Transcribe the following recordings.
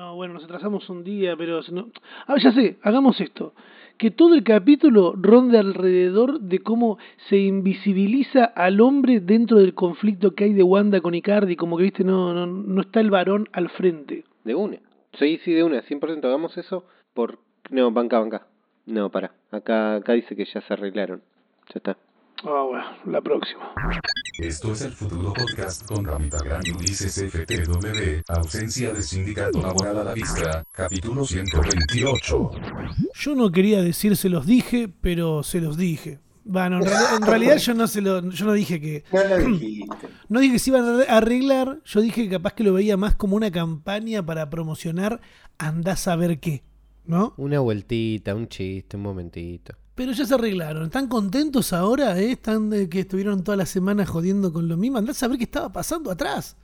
No, bueno, nos atrasamos un día, pero... Ah, ya sé, hagamos esto. Que todo el capítulo ronde alrededor de cómo se invisibiliza al hombre dentro del conflicto que hay de Wanda con Icardi, como que, viste, no, no, no está el varón al frente. De una. Sí, sí, de una. 100% hagamos eso por... No, banca, banca. No, para. Acá, acá dice que ya se arreglaron. Ya está. Ah, bueno, la próxima. Esto es el futuro podcast con Ramita Gran y Ulises FTW, ausencia de sindicato laboral a la vista, capítulo 128. Yo no quería decir se los dije, pero se los dije. Bueno, en, reali- en realidad yo no se lo, yo no dije que No lo no dije que se iban a arreglar, yo dije que capaz que lo veía más como una campaña para promocionar andás a ver qué, ¿no? Una vueltita, un chiste, un momentito. Pero ya se arreglaron. ¿Están contentos ahora? Eh? ¿Están de que estuvieron toda la semana jodiendo con lo mismo? Andás a ver qué estaba pasando atrás.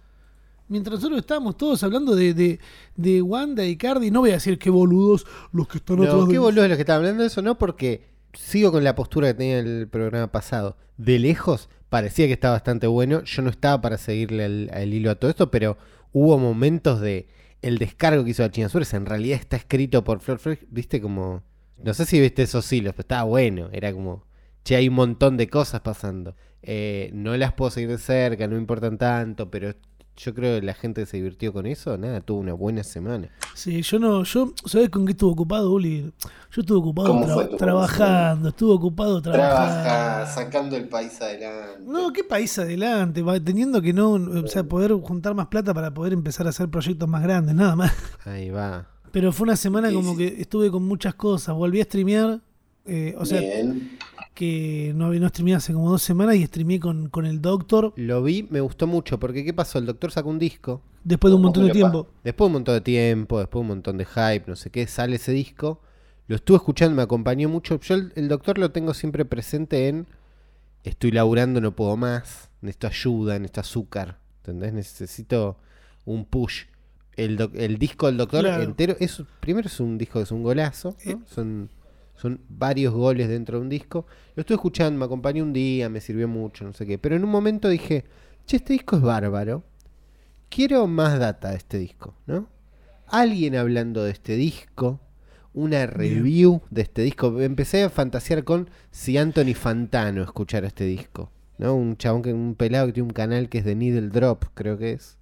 Mientras nosotros estábamos todos hablando de, de, de Wanda y Cardi, no voy a decir qué boludos los que están atrás No, de qué boludo los que estaban hablando de eso, no porque sigo con la postura que tenía el programa pasado. De lejos parecía que estaba bastante bueno. Yo no estaba para seguirle el, el hilo a todo esto, pero hubo momentos de el descargo que hizo la China Suárez. En realidad está escrito por Flor Flor, viste como. No sé si viste esos hilos, pero estaba bueno. Era como. Che, hay un montón de cosas pasando. Eh, no las puedo seguir de cerca, no me importan tanto, pero yo creo que la gente se divirtió con eso, nada, tuvo una buena semana. Sí, yo no, yo, ¿sabes con qué estuve ocupado, Uli? Yo estuve ocupado ¿Cómo tra- fue tu trabajando, estuve ocupado trabajando. Trabaja sacando el país adelante. No, qué país adelante, va, teniendo que no, o sea, poder juntar más plata para poder empezar a hacer proyectos más grandes, nada más. Ahí va. Pero fue una semana Sí, como sí. que estuve con muchas cosas, volví a streamear, eh, o sea, Bien. que no, no streameé hace como dos semanas y streameé con, con el Doctor Lo vi, me gustó mucho, porque ¿qué pasó? El doctor sacó un disco, después de un ¿Cómo montón de tiempo. después de un montón de tiempo, después de un montón de hype, no sé qué, sale ese disco. Lo estuve escuchando, me acompañó mucho. Yo el, el doctor lo tengo siempre presente en estoy laburando, no puedo más, necesito ayuda, necesito azúcar, ¿entendés? Necesito un push. El, doc- el disco del doctor Claro. entero, es, primero es un disco, es un golazo, ¿no? Eh. son, son varios goles dentro de un disco. Lo estuve escuchando, me acompañó un día, me sirvió mucho, no sé qué. Pero en un momento dije, che, este disco es bárbaro. Quiero más data de este disco, ¿no? Alguien hablando de este disco, una review de este disco. Empecé a fantasear con si Anthony Fantano escuchara este disco, ¿no? Un chabón, que, un pelado que tiene un canal que es de Needle Drop, creo que es.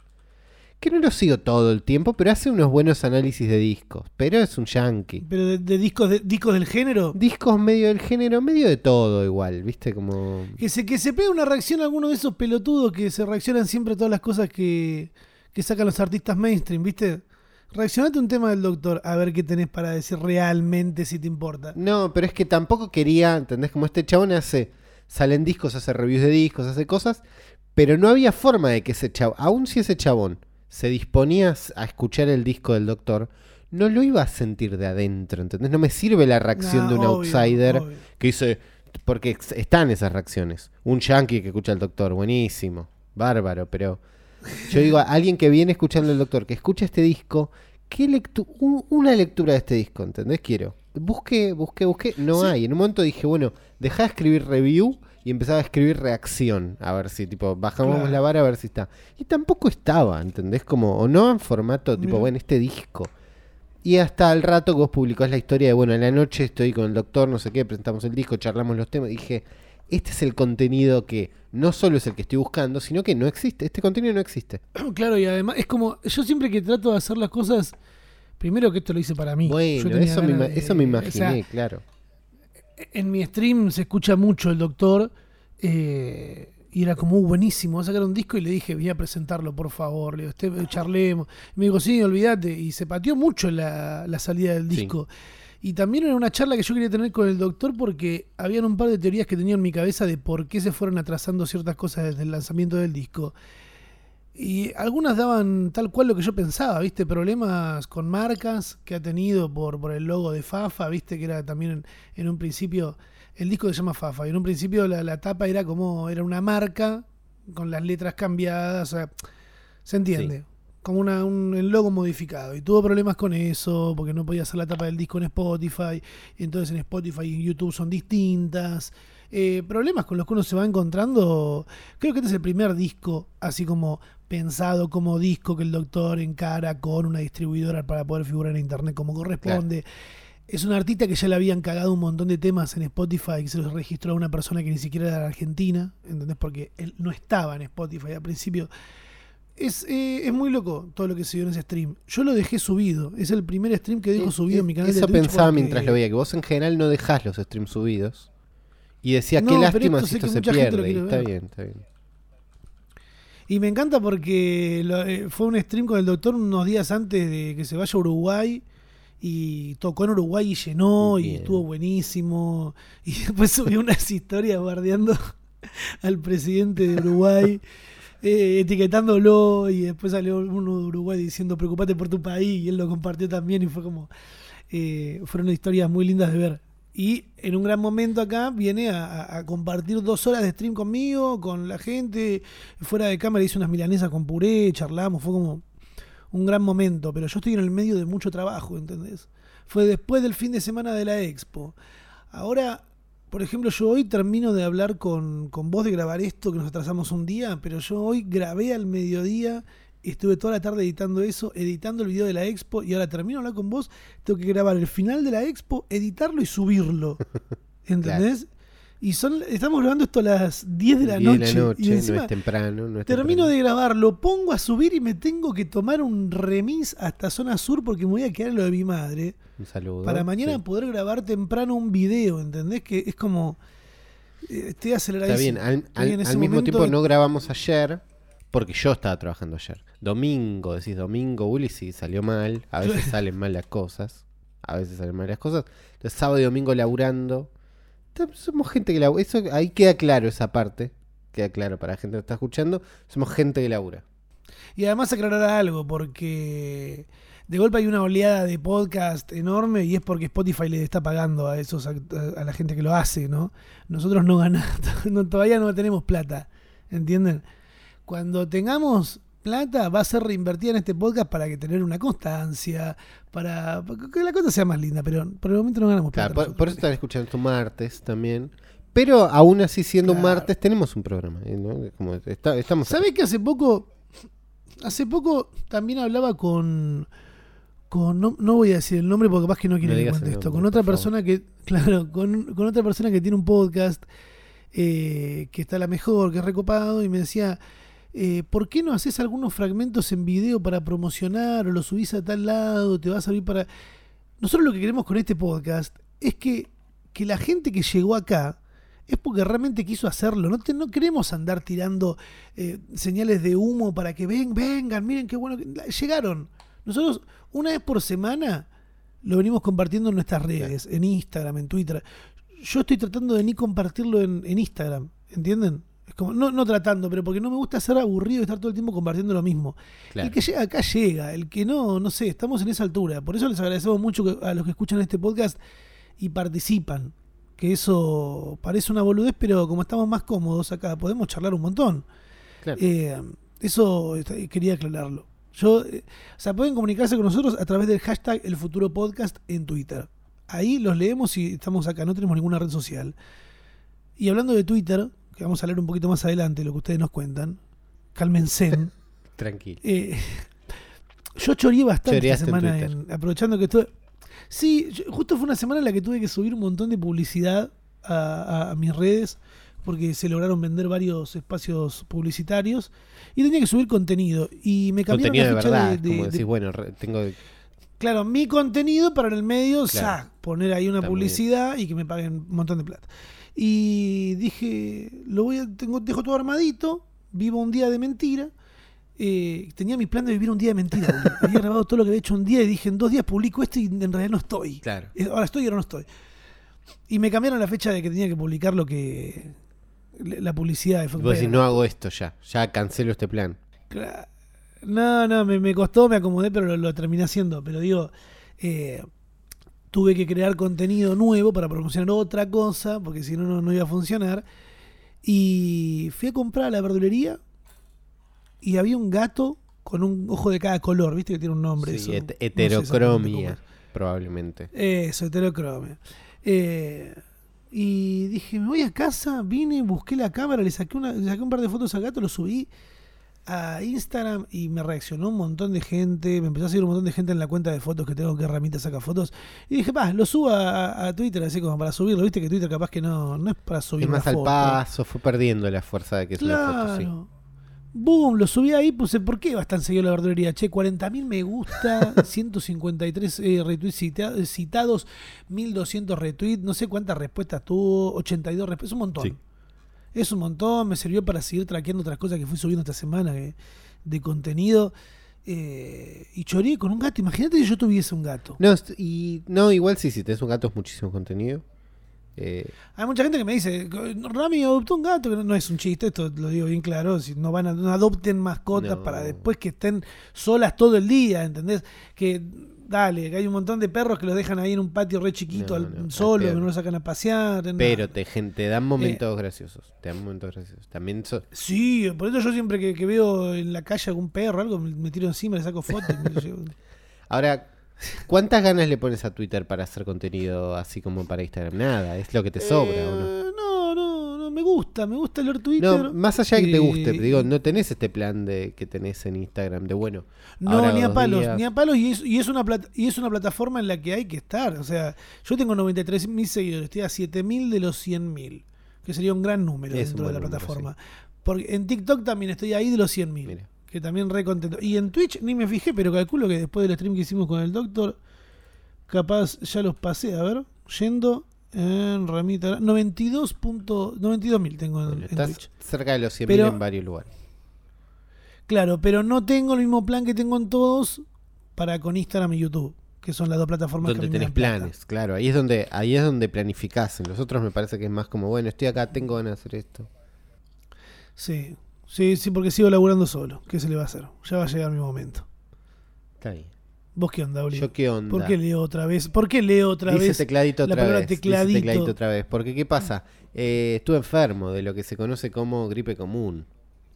Que no lo sigo todo el tiempo, pero hace unos buenos análisis de discos. Pero es un yankee. Pero de, de discos de, discos del género, Discos medio del género, medio de todo igual, ¿viste? Como... que se, que se pegue una reacción a alguno de esos pelotudos que se reaccionan siempre a todas las cosas que, que sacan los artistas mainstream, ¿viste? Reaccionate un tema del doctor, a ver qué tenés para decir realmente si te importa. No, pero es que tampoco quería, ¿entendés? Como este chabón hace, salen discos, hace reviews de discos, hace cosas, pero no había forma de que ese chabón, aun si ese chabón se disponía a escuchar el disco del doctor, no lo iba a sentir de adentro, ¿entendés? No me sirve la reacción Nah, de un obvio, outsider obvio. que dice, porque están esas reacciones. Un yankee que escucha al doctor, buenísimo, bárbaro, pero yo digo, alguien que viene escuchando al doctor, que escucha este disco, ¿qué lectu un- una lectura de este disco, ¿entendés? Quiero. Busqué, busqué, busqué, no Sí. hay. En un momento dije, bueno, dejá de escribir review y empezaba a escribir reacción, a ver si, tipo, bajamos Claro. la vara a ver si está. Y tampoco estaba, ¿entendés? Como, o no en formato, tipo, Mira. bueno, este disco. Y hasta el rato que vos publicás la historia de, bueno, en la noche estoy con el doctor, no sé qué, presentamos el disco, charlamos los temas, dije, este es el contenido que no solo es el que estoy buscando, sino que no existe, este contenido no existe. Claro, y además es como, yo siempre que trato de hacer las cosas, primero que esto lo hice para mí. Bueno, eso me, de- eso me o imaginé, sea, claro. En mi stream se escucha mucho el doctor eh, y era como "Uh, buenísimo, va a sacar un disco y le dije, voy a presentarlo, por favor, le digo, "Este, charlemos. Y me dijo, sí, olvídate, y se pateó mucho la, la salida del Sí. disco. Y también era una charla que yo quería tener con el doctor porque habían un par de teorías que tenía en mi cabeza de por qué se fueron atrasando ciertas cosas desde el lanzamiento del disco. Y algunas daban tal cual lo que yo pensaba, ¿viste? Problemas con marcas que ha tenido por, por el logo de Fafa, ¿viste? Que era también en, en un principio, el disco se llama Fafa, y en un principio la, la tapa era como, era una marca con las letras cambiadas, o sea, se entiende. como una, un el logo modificado. Y tuvo problemas con eso, porque no podía hacer la tapa del disco en Spotify. Y entonces en Spotify y en YouTube son distintas. Eh, problemas con los que uno se va encontrando. Creo que este es el primer disco, así como pensado como disco que el doctor encara con una distribuidora para poder figurar en internet como corresponde. Es un artista que ya le habían cagado un montón de temas en Spotify que se los registró a una persona que ni siquiera era de Argentina, ¿entendés? Porque él no estaba en Spotify al principio. Es, eh, es muy loco todo lo que se vio en ese stream. Yo lo dejé subido. Es el primer stream que dejo subido en mi canal Eso de Twitch. pensaba porque- mientras lo veía, que vos en general no dejás los streams subidos. Y decía, No, qué lástima esto si esto se pierde. Y está bien, está bien. Y me encanta porque lo- eh, fue un stream con el doctor unos días antes de que se vaya a Uruguay. Y tocó en Uruguay y llenó y estuvo buenísimo. Y después subió unas historias guardeando al presidente de Uruguay, eh, etiquetándolo. Y después salió uno de Uruguay diciendo, preocupate por tu país. Y él lo compartió también. Y fue como, eh, fueron historias muy lindas de ver. Y en un gran momento acá viene a, compartir dos horas de stream conmigo, con la gente. Fuera de cámara hice unas milanesas con puré, charlamos, fue como un gran momento. Pero yo estoy en el medio de mucho trabajo, ¿entendés? Fue después del fin de semana de la expo. Ahora, por ejemplo, yo hoy termino de hablar con, con vos de grabar esto, que nos atrasamos un día, pero yo hoy grabé al mediodía, estuve toda la tarde editando eso, editando el video de la expo, y ahora termino de hablar con vos, tengo que grabar el final de la expo, editarlo y subirlo. ¿Entendés? Y son, estamos grabando esto a las 10 de la 10 noche. de la noche, y encima no es temprano. No es termino temprano. de grabar, lo pongo a subir y me tengo que tomar un remis hasta zona sur porque me voy a quedar en lo de mi madre. Un saludo. Para mañana Sí. poder grabar temprano un video, ¿entendés? Que es como. eh, Estoy aceleradísimo. Está bien, al, mismo momento tiempo no grabamos ayer porque yo estaba trabajando ayer. Domingo, decís domingo, Uli, sí, salió mal. A veces salen mal las cosas. A veces salen mal las cosas. Entonces, sábado y domingo laburando. Somos gente que labura. Eso, ahí queda claro esa parte. Queda claro para la gente que está escuchando. Somos gente que labura. Y además aclarar algo, porque de golpe hay una oleada de podcast enorme y es porque Spotify le está pagando a esos act- a la gente que lo hace, ¿no? Nosotros no ganamos, no, todavía no tenemos plata, ¿entienden? Cuando tengamos plata va a ser reinvertida en este podcast para que tener una constancia, para, para que la cosa sea más linda, pero por el momento no ganamos plata. Claro, por, eso están escuchando esto martes también. Pero aún así, siendo un martes, tenemos un programa. ¿eh? ¿no? Como está- estamos ¿Sabés que hace poco, hace poco también hablaba con, con no, no voy a decir el nombre porque capaz que no quiere No que cuente esto, con otra persona que, claro, con, con otra persona que tiene un podcast eh, que está la mejor, que es recopado, y me decía, eh, ¿por qué no haces algunos fragmentos en video para promocionar o lo subís a tal lado, te va a servir para... Nosotros lo que queremos con este podcast es que, que la gente que llegó acá es porque realmente quiso hacerlo. No, te- no queremos andar tirando eh, señales de humo para que ven, vengan, miren qué bueno. que-". Llegaron. Nosotros una vez por semana lo venimos compartiendo en nuestras redes, en Instagram, en Twitter. Yo estoy tratando de ni compartirlo en, en Instagram, ¿entienden? Como, no, no tratando, pero porque no me gusta ser aburrido y estar todo el tiempo compartiendo lo mismo. Claro. El que llega acá llega, el que no, no sé, estamos en esa altura. Por eso les agradecemos mucho que- a los que escuchan este podcast y participan. Que eso parece una boludez, pero como estamos más cómodos acá, podemos charlar un montón. Claro. Eh, eso está- quería aclararlo. Yo, eh, o sea, pueden comunicarse con nosotros a través del hashtag El Futuro Podcast en Twitter. Ahí los leemos y estamos acá, no tenemos ninguna red social. Y hablando de Twitter, que vamos a leer un poquito más adelante lo que ustedes nos cuentan, cálmense. Tranquilo. Eh, yo choreé bastante esta Choreaste semana, en- aprovechando que estuve. Sí, yo- justo fue una semana en la que tuve que subir un montón de publicidad a, a- a mis redes, porque se lograron vender varios espacios publicitarios y tenía que subir contenido. Y me cambiaron Contenido la verdad. de- de- como de- decís, bueno, re- tengo. Claro, mi contenido para en el medio, Claro. poner ahí una publicidad y que me paguen un montón de plata. Y dije, lo voy a, tengo, dejo todo armadito, vivo un día de mentira. Eh, tenía mi plan de vivir un día de mentira. Había grabado todo lo que había hecho un día y dije, en dos días publico esto y en realidad no estoy. Claro. Eh, Ahora estoy y ahora no estoy. Y me cambiaron la fecha de que tenía que publicar lo que... La publicidad de vos decís, no hago esto ya. Ya cancelo este plan. No, no, me, me costó, me acomodé, pero lo, lo terminé haciendo. Pero digo, eh, tuve que crear contenido nuevo para promocionar otra cosa, porque si no, no, iba a funcionar. Y fui a comprar a la verdulería y había un gato con un ojo de cada color, viste que tiene un nombre. Sí, eso. het- No sé exactamente heterocromia, probablemente. es. Eso, heterocromia. Eh, y dije, me voy a casa, vine, busqué la cámara, le saqué, una, le saqué un par de fotos al gato, lo subí a Instagram y me reaccionó un montón de gente, me empezó a seguir un montón de gente en la cuenta de fotos que tengo que herramienta saca fotos. Y dije, va, lo subo a, a Twitter así como para subirlo, viste que Twitter capaz que no, no es para subir Es más al foto. paso, fue perdiendo la fuerza de que es una foto, sí. Claro. Boom, lo subí ahí, puse, ¿por qué vas tan seguido la verdulería? Che, 40.000 me gusta, 153 eh, retweets cita- citados, 1200 retweets, no sé cuántas respuestas tuvo, 82 respuestas, es un montón. Sí. Es un montón, me sirvió para seguir traqueando otras cosas que fui subiendo esta semana que- de contenido. eh, y choré con un gato, imagínate que yo tuviese un gato. No, y, no, igual sí, si tenés un gato es muchísimo contenido. Eh, Hay mucha gente que me dice, Rami adoptó un gato, que no, no es un chiste, esto lo digo bien claro, si no van a, no adopten mascotas No. para después que estén solas todo el día, ¿entendés? Que dale, que hay un montón de perros que los dejan ahí en un patio re chiquito, No, al- no, al solo, que pedo. no lo sacan a pasear. pero te, te Eh. dan momentos graciosos. Te dan momentos graciosos. También so- Sí, por eso yo siempre que, que veo en la calle algún perro o algo, me, tiro encima, le saco fotos. Ahora, ¿cuántas ganas le pones a Twitter para hacer contenido así como para Instagram? Nada, es lo que te sobra, ¿o? Eh, no, no, no, me gusta, me gusta leer Twitter. No, más allá de que te guste, digo, no tenés este plan de que tenés en Instagram de bueno. No, ni a palos, días- ni a palos y es, y es una plata, y es una plataforma en la que hay que estar. O sea, yo tengo 93 mil seguidores, estoy a 7 mil de los 100 mil, que sería un gran número Es dentro de la número, plataforma. Porque en TikTok también estoy ahí de los 100 mil, que también re contento. Y en Twitch ni me fijé, pero calculo que después del stream que hicimos con el doctor, capaz ya los pasé, a ver, yendo en Ramita, 92 punto, 92 mil tengo en, Bueno, en estás Twitch. cerca de los 100.000 Pero- en varios lugares. Claro, pero no tengo el mismo plan que tengo en todos para con Instagram y YouTube, que son las dos plataformas que Donde me tenés plata. planes, claro. Ahí es donde ahí es donde planificás. En los otros me parece que es más como, bueno, estoy acá, tengo ganas de hacer esto. Sí, sí, sí, porque sigo laburando solo. ¿Qué se le va a hacer? Ya va a llegar mi momento. Está bien. ¿Vos qué onda, Oli? ¿Yo qué onda? ¿Por qué leo otra vez? ¿Por qué leo otra Dice vez? tecladito la otra palabra vez. dice tecladito. tecladito otra vez. Porque, ¿qué pasa? Eh, estuve enfermo de lo que se conoce como gripe común.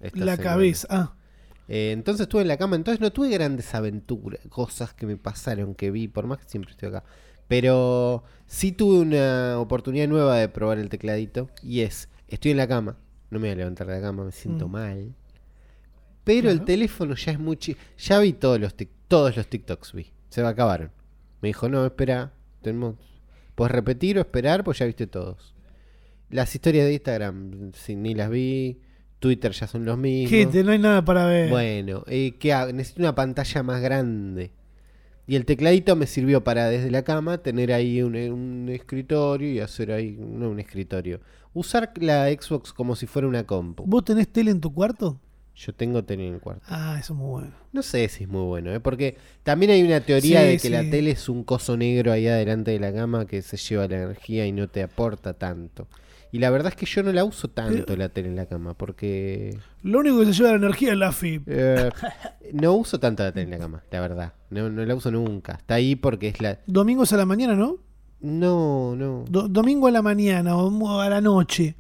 esta La semana. cabeza. Ah, Eh, entonces estuve en la cama, entonces no tuve grandes aventuras, cosas que me pasaron, que vi, por más que siempre estoy acá. Pero sí tuve una oportunidad nueva de probar el tecladito. Y es, estoy en la cama, no me voy a levantar de la cama, me siento Mm. mal. Pero el teléfono ya es muy Ya vi todos los, tic- todos los TikToks, vi. Se me acabaron. Me dijo, no, espera, tenemos... Puedes repetir o esperar, pues ya viste todos. Las historias de Instagram, sí, ni las vi. Twitter ya son los mismos. gente, no hay nada para ver. Bueno, eh, ¿qué hago? Necesito una pantalla más grande. Y el tecladito me sirvió para desde la cama tener ahí un, un escritorio y hacer ahí, no un escritorio. Usar la Xbox como si fuera una compu. ¿Vos tenés tele en tu cuarto? Yo tengo tele en el cuarto. Ah, eso es muy bueno. No sé si es muy bueno, ¿eh? porque también hay una teoría Sí, de que sí. la tele es un coso negro ahí adelante de la cama que se lleva la energía y no te aporta tanto. Y la verdad es que yo no la uso tanto Pero- la tele en la cama porque Lo único que se lleva la energía es la FIP. Eh, no uso tanto la tele en la cama, la verdad. No, no la uso nunca. Está ahí porque es la. Domingos a la mañana, ¿no? No, no. Do- domingo a la mañana o a la noche.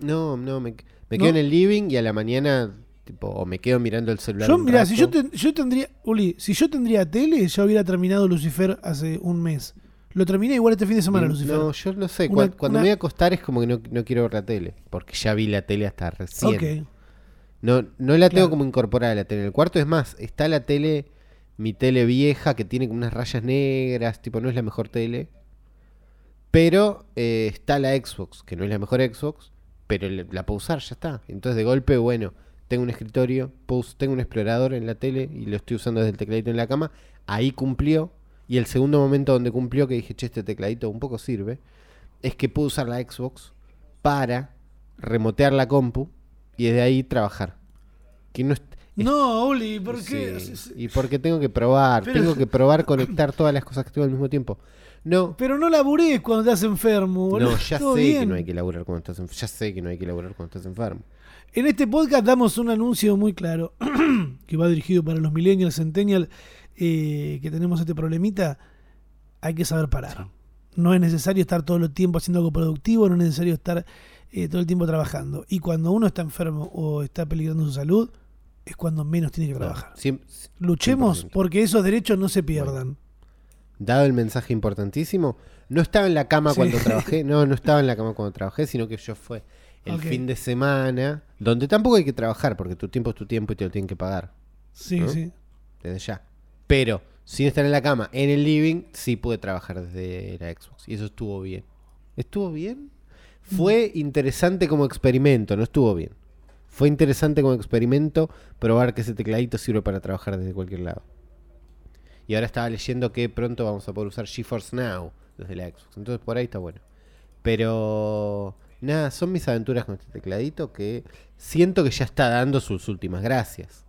No, no. Me, me ¿No? quedo en el living y a la mañana, tipo, o me quedo mirando el celular. Yo, un mirá, si yo, ten- yo tendría, Uli, si yo tendría tele, ya hubiera terminado Lucifer hace un mes. Lo terminé igual este fin de semana, Lucifer. No, yo no sé. Una- cuando una- me voy a acostar es como que no, no quiero ver la tele. Porque ya vi la tele hasta recién. No, no la tengo Claro. como incorporada la tele. En el cuarto es más, está la tele, mi tele vieja que tiene como unas rayas negras, tipo no es la mejor tele. Pero eh, está la Xbox, que no es la mejor Xbox, pero la puedo usar, ya está. Entonces de golpe, bueno, tengo un escritorio, puedo tengo un explorador en la tele y lo estoy usando desde el tecladito en la cama. Ahí cumplió. Y el segundo momento donde cumplió, que dije, che, este tecladito un poco sirve, es que puedo usar la Xbox para remotear la compu y desde ahí trabajar. Que no est- es- No, Uli, ¿por qué? Sí, Y porque tengo que probar, Pero- tengo que probar conectar todas las cosas que tengo al mismo tiempo. No, Pero no laburés cuando estás enfermo, boludo. no, ya sé que no hay que laburar cuando estás enfermo. Ya sé que no hay que laburar cuando estás enfermo. En este podcast damos un anuncio muy claro que va dirigido para los millennials, centennials, eh, que tenemos este problemita. Hay que saber parar. No es necesario estar todo el tiempo haciendo algo productivo, no es necesario estar eh, todo el tiempo trabajando. Y cuando uno está enfermo o está peligrando su salud, es cuando menos tiene que trabajar. Luchemos 100%. porque esos derechos no se pierdan. Dado el mensaje importantísimo, no estaba en la cama Sí. cuando trabajé, no, no estaba en la cama cuando trabajé, sino que yo fue el fin de semana, donde tampoco hay que trabajar, porque tu tiempo es tu tiempo y te lo tienen que pagar, Sí, ¿No? sí. desde ya. Pero, sin estar en la cama, en el living, sí pude trabajar desde la Xbox, y eso estuvo bien. ¿Estuvo bien? Fue Mm. interesante como experimento, no estuvo bien. Fue interesante como experimento probar que ese tecladito sirve para trabajar desde cualquier lado. Y ahora estaba leyendo que pronto vamos a poder usar GeForce Now desde la Xbox. Entonces por ahí está bueno. Pero nada, son mis aventuras con este tecladito que siento que ya está dando sus últimas gracias.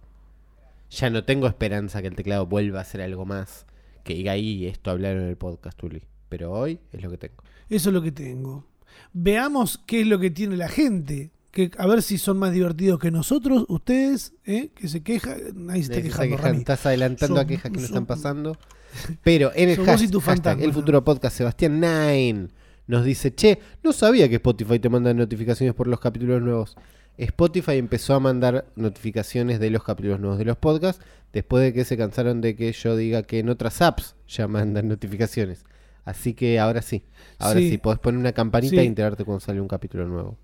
Ya no tengo esperanza que el teclado vuelva a ser algo más. Que diga ahí esto hablaron en el podcast, Tuli. Pero hoy es lo que tengo. Eso es lo que tengo. Veamos qué es lo que tiene la gente. Que, a ver si son más divertidos que nosotros, ustedes, ¿eh? que se quejan. Nadie se está quejando, Rami. Estás adelantando a quejas que no son- están pasando. Pero en el y hashtag, tu hashtag fantasma, el ¿no? futuro podcast, Sebastián Nine nos dice, che, no sabía que Spotify te manda notificaciones por los capítulos nuevos. Spotify empezó a mandar notificaciones de los capítulos nuevos de los podcasts después de que se cansaron de que yo diga que en otras apps ya mandan notificaciones. Así que ahora sí, ahora sí, Sí. podés poner una campanita Sí. y enterarte cuando sale un capítulo nuevo.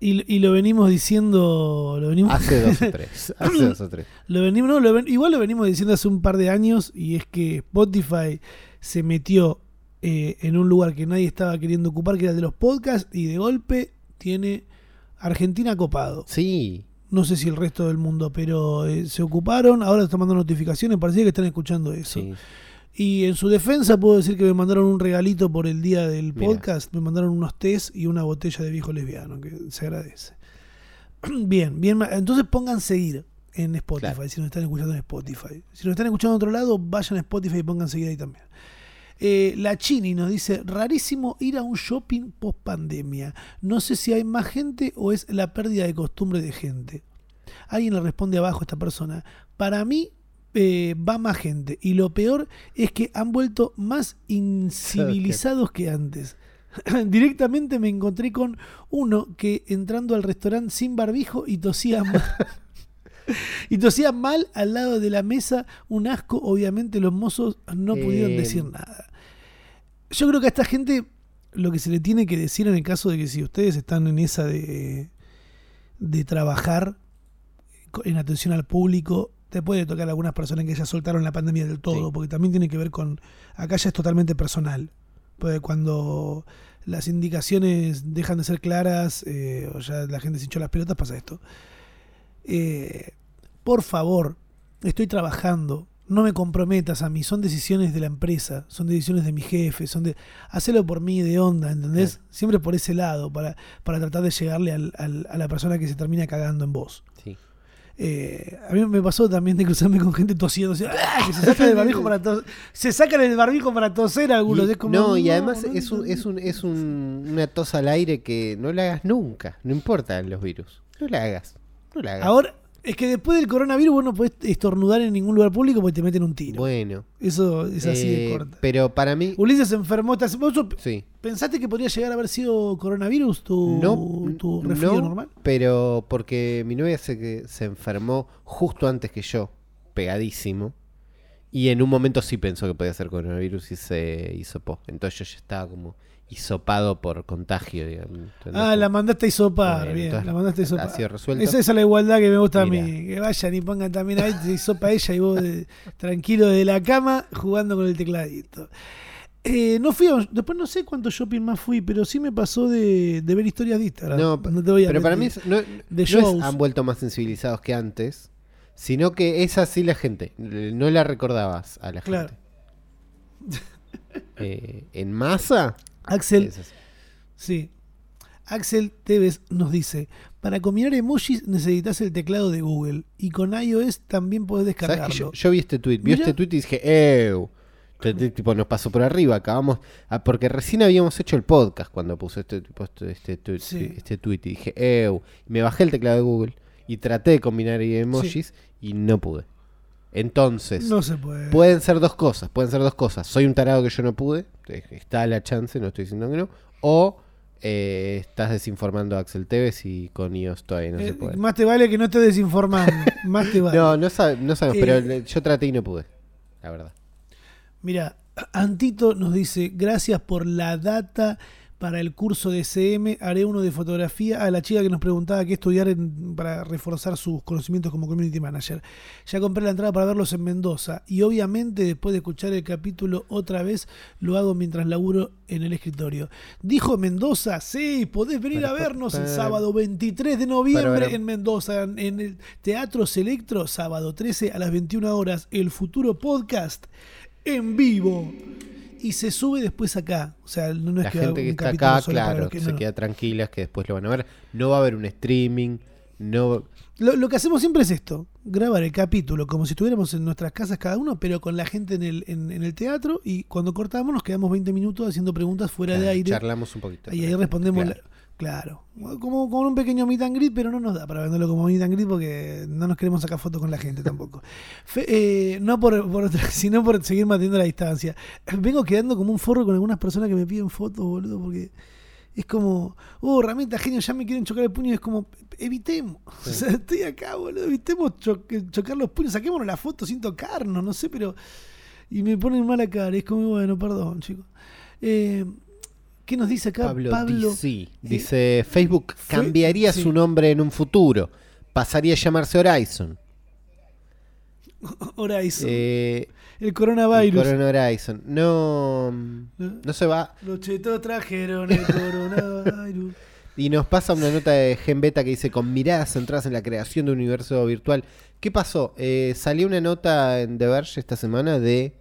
Y, y lo venimos diciendo. Lo venimos, Hace dos o tres, hace dos o tres. lo venimos, no, lo ven- igual lo venimos diciendo hace un par de años. Y es que Spotify se metió eh, en un lugar que nadie estaba queriendo ocupar, que era el de los podcasts. Y de golpe tiene Argentina copado. Sí, No sé si el resto del mundo, pero eh, se ocuparon. Ahora están mandando notificaciones. Parecía que están escuchando eso. sí. Y en su defensa puedo decir que me mandaron un regalito por el día del Mira. podcast. Me mandaron unos tés y una botella de viejo lesbiano, que se agradece. Bien, bien. Entonces pongan seguir en Spotify, Claro. si nos están escuchando en Spotify. Si nos están escuchando en otro lado, vayan a Spotify y pongan seguir ahí también. Eh, la Chini nos dice, rarísimo ir a un shopping post pandemia. No sé si hay más gente o es la pérdida de costumbre de gente. Alguien le responde abajo a esta persona. Para mí eh, va más gente. Y lo peor es que han vuelto más incivilizados que antes. Directamente me encontré con uno que entrando al restaurante sin barbijo y tosía mal. y tosía mal al lado de la mesa, un asco. Obviamente los mozos no pudieron Eh, decir nada. Yo creo que a esta gente lo que se le tiene que decir en el caso de que si ustedes están en esa de, de trabajar en atención al público, te puede tocar a algunas personas que ya soltaron la pandemia del todo, Sí. porque también tiene que ver con, acá ya es totalmente personal, porque cuando las indicaciones dejan de ser claras eh, o ya la gente se hinchó las pelotas, pasa esto. Eh, por favor, estoy trabajando, no me comprometas a mí, son decisiones de la empresa, son decisiones de mi jefe, son de hacelo por mí de onda, ¿entendés? Siempre por ese lado, para, para tratar de llegarle al- al- a la persona que se termina cagando en vos. sí. Eh, a mí me pasó también de cruzarme con gente tosiendo, así, ¡ah! que se sacan el barbijo para toser, se sacan el barbijo para toser algunos. Y- es como, no, y además no, es, un, es, un, es un- una tos al aire que no la hagas nunca. No importa los virus. No la hagas. No la hagas. Ahora, es que después del coronavirus vos no podés estornudar en ningún lugar público porque te meten un tiro. bueno. Eso es así de eh, corta. Pero para mí, Ulises se enfermó. ¿Vos sí. pensaste que podría llegar a haber sido coronavirus tu, No, tu resfrío no, normal? pero porque mi novia se, se enfermó justo antes que yo, pegadísimo. Y en un momento sí pensó que podía ser coronavirus y se hisopó. Entonces yo ya estaba como hisopado por contagio, digamos. Ah, la mandaste a hisopar. Bien, entonces, la mandaste a hisopar. ha sido resuelto. Esa es la igualdad que me gusta Mira. a mí. Que vayan y pongan también ahí, se hisopa ella y vos de- tranquilo de la cama jugando con el tecladito. Eh, no fui a- después no sé cuánto shopping más fui, pero sí me pasó de, de ver historias de Instagram. No, te voy a pero para mí es- no, De no es han vuelto más sensibilizados que antes, sino que es así la gente. No la recordabas a la Claro. gente. Eh, en masa, Axel, es sí. Axel Tevez nos dice, para combinar emojis necesitas el teclado de Google y con iOS también podés ¿Sabes descargarlo. que yo, yo vi este tweet? Vi este tweet y dije, ¡Ew! Tipo, nos pasó por arriba, acabamos. ah, porque recién habíamos hecho el podcast cuando puso este, este, este, tweet, Sí. este tweet y dije, ¡Ew! Me bajé el teclado de Google y traté de combinar emojis y no pude. Entonces, no se puede. Pueden ser dos cosas, pueden ser dos cosas. Soy un tarado que yo no pude, está la chance, no estoy diciendo que no. O eh, estás desinformando a Axel Tevez y con iOS todavía no Eh, se puede. más te vale que no estés desinformando. más te vale. No, no, sab- no sabemos, pero Eh, yo traté y no pude, la verdad. Mira, Antito nos dice, gracias por la data para el curso de CM, haré uno de fotografía a la chica que nos preguntaba qué estudiar en- para reforzar sus conocimientos como community manager. Ya compré la entrada para verlos en Mendoza y obviamente después de escuchar el capítulo otra vez lo hago mientras laburo en el escritorio. Dijo Mendoza, sí, podés venir a vernos el sábado 23 de noviembre en Mendoza, en en el Teatro Selectro, sábado 13 a las 21 horas, el futuro podcast en vivo. Y se sube después acá. O sea, no, es La que gente que está acá, claro, se no. queda tranquila, que después lo van a ver. No va a haber un streaming, no... Lo, lo que hacemos siempre es esto: grabar el capítulo como si estuviéramos en nuestras casas cada uno, pero con la gente en el, en, en el teatro. Y cuando cortamos, nos quedamos 20 minutos haciendo preguntas fuera de aire. Charlamos un poquito. Y ahí respondemos. Claro. la- Claro, como con un pequeño meet and greet, pero no nos da para venderlo como meet and greet porque no nos queremos sacar fotos con la gente tampoco. Fe- eh, no por, por otra, sino por seguir manteniendo la distancia. Vengo quedando como un forro con algunas personas que me piden fotos, boludo, porque es como, oh, herramienta genio, ya me quieren chocar el puño. Es como, evitemos. O sea, estoy acá, boludo, evitemos cho- chocar los puños, saquémonos la foto sin tocarnos, no sé, pero. Y me ponen mala cara. Es como, bueno, perdón, chicos. Eh, ¿Qué nos dice acá Pablo, Pablo? DC. Dice, Facebook fue- cambiaría sí. su nombre en un futuro. Pasaría a llamarse Horizon. Horizon. Eh, el coronavirus. Corona Horizon. No, ¿No? no se va. Los chetos trajeron el coronavirus. Y nos pasa una nota de Gen Beta que dice, con miradas centradas en la creación de un universo virtual. ¿Qué pasó? Eh, salió una nota en The Verge esta semana de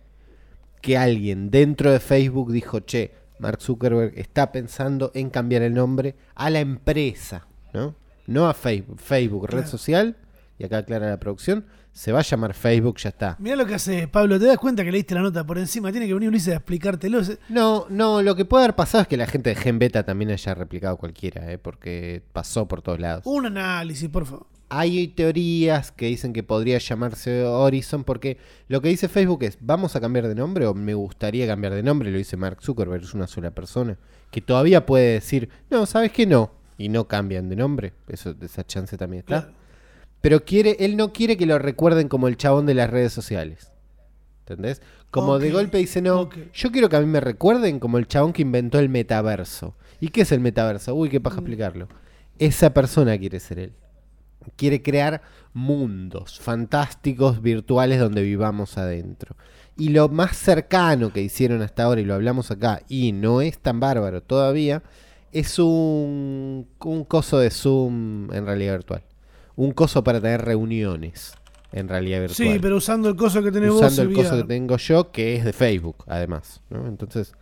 que alguien dentro de Facebook dijo, che, Mark Zuckerberg está pensando en cambiar el nombre a la empresa, ¿no? No a Facebook. Facebook, red social, y acá aclara la producción, se va a llamar Facebook, ya está. Mirá lo que hace Pablo. ¿Te das cuenta que leíste la nota por encima? Tiene que venir Ulises a explicártelo. No, no, lo que puede haber pasado es que la gente de Gen Beta también haya replicado cualquiera, ¿eh? porque pasó por todos lados. Un análisis, por favor. Hay teorías que dicen que podría llamarse Horizon porque lo que dice Facebook es, ¿vamos a cambiar de nombre o me gustaría cambiar de nombre? Lo dice Mark Zuckerberg, es una sola persona, que todavía puede decir, no, ¿sabes qué? No, y no cambian de nombre, Eso, esa chance también está. Claro. Pero quiere, él no quiere que lo recuerden como el chabón de las redes sociales. ¿Entendés? Como de golpe dice, no, yo quiero que a mí me recuerden como el chabón que inventó el metaverso. ¿Y qué es el metaverso? Uy, qué paja Mm. explicarlo. Esa persona quiere ser él. Quiere crear mundos fantásticos virtuales donde vivamos adentro. Y lo más cercano que hicieron hasta ahora, y lo hablamos acá, y no es tan bárbaro todavía, es un, un coso de Zoom en realidad virtual. Un coso para tener reuniones en realidad virtual. Sí, pero usando el coso que tenés vos. Usando el coso que tengo yo, que es de Facebook, además. ¿no? Entonces,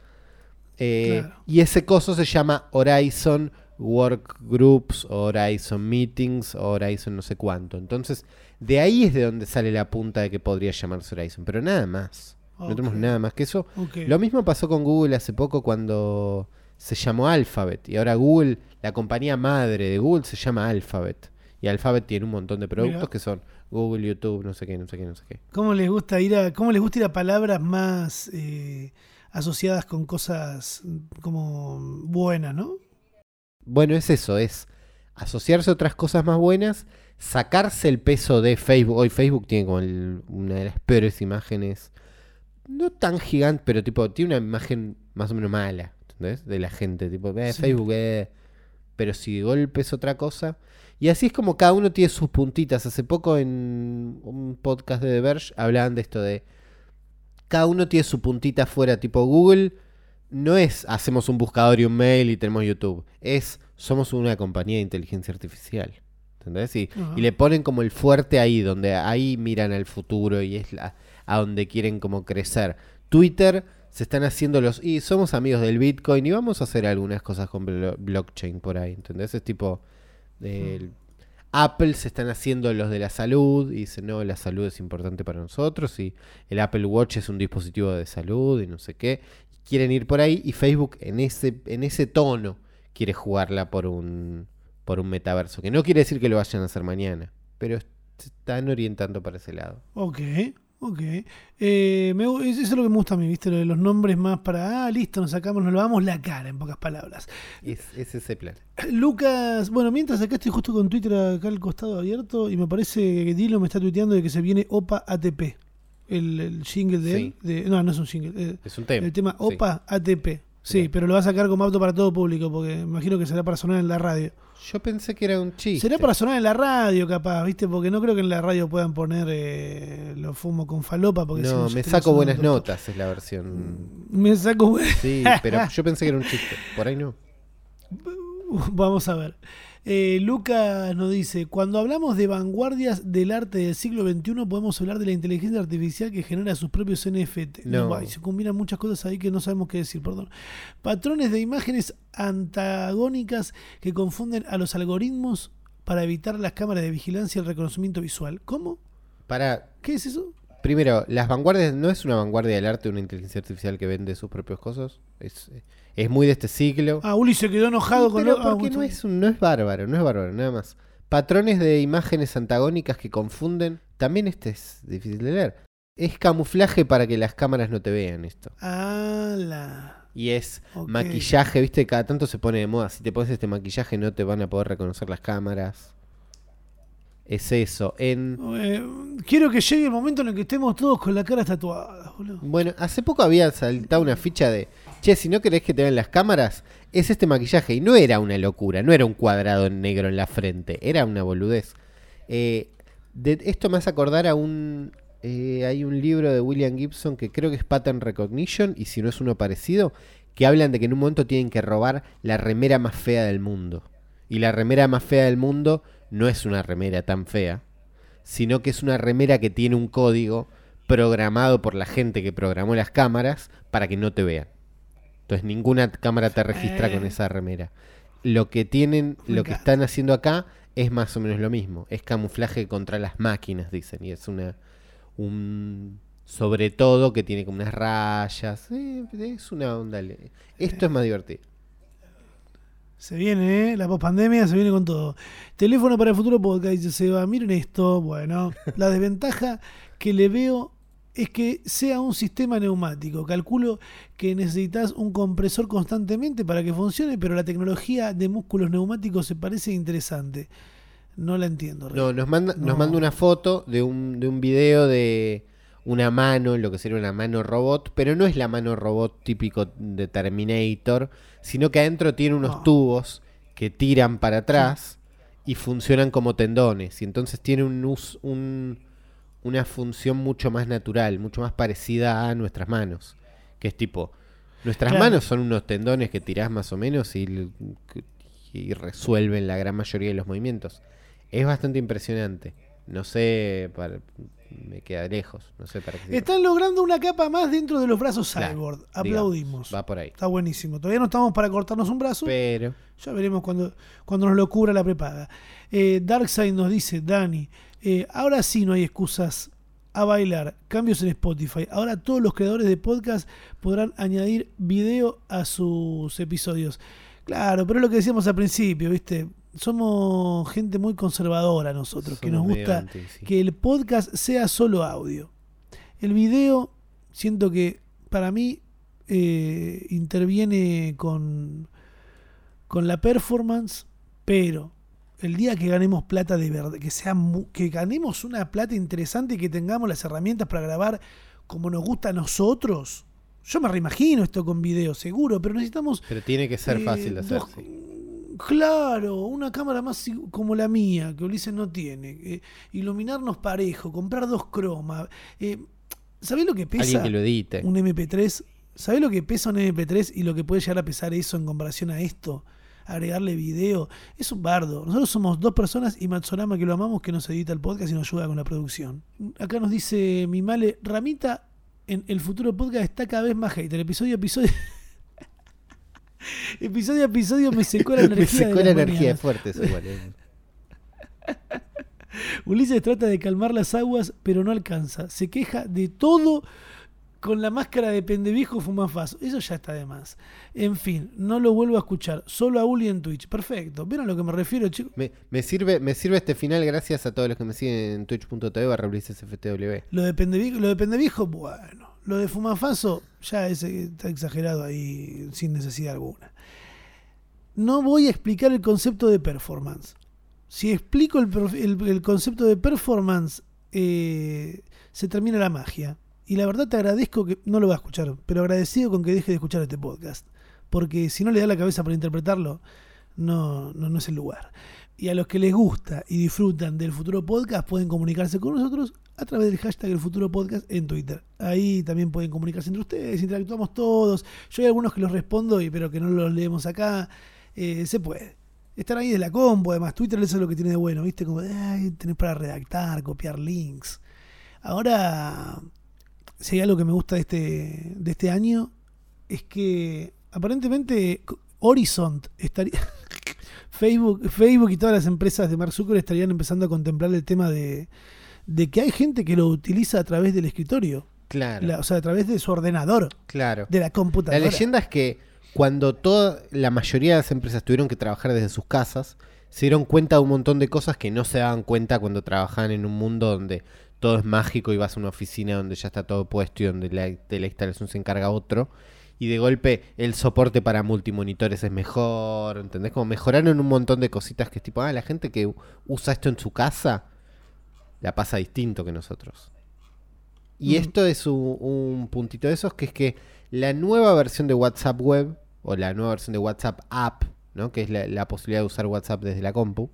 eh, Claro. y ese coso se llama Horizon Work Groups, Horizon Meetings, Horizon no sé cuánto. Entonces, de ahí es de donde sale la punta de que podría llamarse Horizon, pero nada más. No tenemos nada más que eso. Lo mismo pasó con Google hace poco cuando se llamó Alphabet. Y ahora Google, la compañía madre de Google, se llama Alphabet. Y Alphabet tiene un montón de productos que son Google, YouTube, no sé qué, no sé qué, no sé qué. ¿Cómo les gusta ir a, cómo les gusta ir a palabras más eh, asociadas con cosas como buenas, ¿no? Bueno, es eso, es asociarse a otras cosas más buenas, sacarse el peso de Facebook. Hoy Facebook tiene como el- una de las peores imágenes, no tan gigante, pero tipo, tiene una imagen más o menos mala, ¿entendés? De la gente, tipo, eh, Sí. Facebook, eh. Pero si de golpe es otra cosa. Y así es como cada uno tiene sus puntitas. Hace poco en un podcast de The Verge hablaban de esto de cada uno tiene su puntita afuera, tipo Google no es hacemos un buscador y un mail y tenemos YouTube, es somos una compañía de inteligencia artificial. ¿Entendés? Y, Ajá. y le ponen como el fuerte ahí, donde ahí miran al futuro y es la, a donde quieren como crecer. Twitter se están haciendo los... Y somos amigos del Bitcoin y vamos a hacer algunas cosas con blo- blockchain por ahí. ¿Entendés? Es tipo... el- Apple se están haciendo los de la salud y dicen, no, la salud es importante para nosotros y el Apple Watch es un dispositivo de salud y no sé qué. Quieren ir por ahí y Facebook en ese, en ese tono quiere jugarla por un, por un metaverso. Que no quiere decir que lo vayan a hacer mañana, pero se están orientando para ese lado. Ok, Ok. Eh, me eso es lo que me gusta a mí, ¿viste? Lo de los nombres más para. Ah, listo, nos sacamos, nos lavamos la cara, en pocas palabras. Es, es ese plan. Lucas, bueno, mientras acá estoy justo con Twitter acá al costado abierto y me parece que Dilo me está tuiteando de que se viene OPA ATP. El, el jingle de Sí. él. de- no, no es un jingle. eh, Es un tema. el tema sí. OPA ATP. Sí, pero lo va a sacar como apto para todo público porque me imagino que será para sonar en la radio. Yo pensé que era un chiste. Será para sonar en la radio, capaz, ¿viste? Porque no creo que en la radio puedan poner eh, lo fumo con falopa. Porque No, me saco buenas notas, es la versión. Me saco. Sí, pero yo pensé que era un chiste. Por ahí no. Vamos a ver. Eh, Lucas nos dice, cuando hablamos de vanguardias del arte del siglo XXI, podemos hablar de la inteligencia artificial que genera sus propios NFT. No. se combinan muchas cosas ahí que no sabemos qué decir, perdón. Patrones de imágenes antagónicas que confunden a los algoritmos para evitar las cámaras de vigilancia y el reconocimiento visual. ¿Cómo? Para. ¿Qué es eso? Primero, las vanguardias no es una vanguardia del arte una inteligencia artificial que vende sus propios cosas. Es, es muy de este siglo. Ah, Uli se quedó enojado con pero lo- ah, porque no es, un- no es bárbaro, no es bárbaro, nada más. Patrones de imágenes antagónicas que confunden. También este es difícil de leer. Es camuflaje para que las cámaras no te vean esto. Ala. Y es maquillaje, viste, cada tanto se pone de moda. Si te pones este maquillaje no te van a poder reconocer las cámaras. Es eso. En Eh, quiero que llegue el momento en el que estemos todos con la cara tatuada, boludo. Bueno, hace poco había saltado una ficha de, che, si no querés que te vean las cámaras, es este maquillaje. Y no era una locura, no era un cuadrado en negro en la frente, era una boludez. Eh, de, esto me hace acordar a un... eh, hay un libro de William Gibson que creo que es Pattern Recognition, y si no es uno parecido, que hablan de que en un momento tienen que robar la remera más fea del mundo. Y la remera más fea del mundo no es una remera tan fea, sino que es una remera que tiene un código programado por la gente que programó las cámaras para que no te vean. Entonces ninguna cámara te registra Eh. con esa remera. Lo que tienen, Me lo que están haciendo acá es más o menos lo mismo. Es camuflaje contra las máquinas, dicen. Y es una un sobre todo que tiene como unas rayas. Eh, es una onda. Esto es más divertido. Se viene, ¿eh? La pospandemia se viene con todo. Teléfono para el futuro podcast, dice Seba. Miren esto. Bueno, la desventaja que le veo es que sea un sistema neumático. Calculo que necesitas un compresor constantemente para que funcione, pero la tecnología de músculos neumáticos se parece interesante. No la entiendo. No, nos manda, nos No. manda una foto de un, de un video de una mano, lo que sería una mano robot, pero no es la mano robot típico de Terminator, sino que adentro tiene unos No. tubos que tiran para atrás y funcionan como tendones. Y entonces tiene un- una función mucho más natural, mucho más parecida a nuestras manos. Que es tipo, nuestras Claro. manos son unos tendones que tirás más o menos y, y resuelven la gran mayoría de los movimientos. Es bastante impresionante. No sé, para- me queda lejos. No sé para qué. sirve. Están logrando una capa más dentro de los brazos Claro, Cyborg. digamos, Aplaudimos. va por ahí. Está buenísimo. Todavía no estamos para cortarnos un brazo. Pero Ya veremos cuando, cuando nos lo cubra la prepaga. Eh, Darkseid nos dice, Dani, eh, ahora sí no hay excusas a bailar. Cambios en Spotify. Ahora todos los creadores de podcast podrán añadir video a sus episodios. Claro, pero es lo que decíamos al principio, ¿viste? Somos gente muy conservadora nosotros, que nos gusta sí. que el podcast sea solo audio. El video, siento que para mí eh, interviene con, con la performance, pero el día que ganemos plata de verdad, que sea que ganemos una plata interesante y que tengamos las herramientas para grabar como nos gusta a nosotros. Yo me reimagino esto con video, seguro, pero necesitamos Pero tiene que ser eh, fácil de hacer. dos- sí. Claro, una cámara más como la mía, que Ulises no tiene. eh, iluminarnos parejo, comprar dos cromas. Eh, ¿Sabés lo que Alguien pesa que lo edite. un MP3? ¿Sabés lo que pesa un MP3 y lo que puede llegar a pesar eso en comparación a esto? Agregarle video. Es un bardo. Nosotros somos dos personas y Matsorama, que lo amamos, que nos edita el podcast y nos ayuda con la producción. Acá nos dice mi male, Ramita, en el futuro podcast está cada vez más hater. Episodio a episodio. episodio a episodio me secó la Me energía. de secó la energía mañanas. fuerte eso igual. eh. Ulises trata de calmar las aguas, pero no alcanza. Se queja de todo con la máscara de pendevijo fumafazo. Eso ya está de más. En fin, no lo vuelvo a escuchar. Solo a Uli en Twitch. Perfecto. ¿Vieron a lo que me refiero, chicos? Me, me sirve, me sirve este final gracias a todos los que me siguen en twitch.tv barra. Lo de pendevijo, lo de pendevijo, bueno. Lo de fumafazo, ya ese está exagerado ahí sin necesidad alguna. No voy a explicar el concepto de performance. Si explico el, concepto de performance, eh, se termina la magia. Y la verdad te agradezco que, no lo voy a escuchar, pero agradecido con que deje de escuchar este podcast. Porque si no le da la cabeza para interpretarlo, no, no, no es el lugar. Y a los que les gusta y disfrutan del futuro podcast pueden comunicarse con nosotros a través del hashtag el futuro podcast en Twitter. Ahí también pueden comunicarse entre ustedes, interactuamos todos. Yo hay algunos que los respondo, y pero que no los leemos acá. Eh, se puede. Están ahí de la combo, además Twitter eso es lo que tiene de bueno, ¿viste? Como, tenés para redactar, copiar links. Ahora, si hay algo que me gusta de este, de este año, es que aparentemente Horizont estaría... Facebook, Facebook y todas las empresas de Mark Zuckerberg estarían empezando a contemplar el tema de, de que hay gente que lo utiliza a través del escritorio, Claro, la- o sea, a través de su ordenador, claro. de la La computadora. leyenda es que cuando toda la mayoría de las empresas tuvieron que trabajar desde sus casas, se dieron cuenta de un montón de cosas que no se daban cuenta cuando trabajaban en un mundo donde todo es mágico y vas a una oficina donde ya está todo puesto y donde la, de la instalación se encarga otro. Y de golpe el soporte para multimonitores es mejor, ¿entendés? Como mejoraron un montón de cositas que es tipo, ah, la gente que usa esto en su casa la pasa distinto que nosotros. Y Mm. esto es un, un puntito de esos que es que la nueva versión de WhatsApp Web o la nueva versión de WhatsApp App, ¿no? que es la, la posibilidad de usar WhatsApp desde la compu,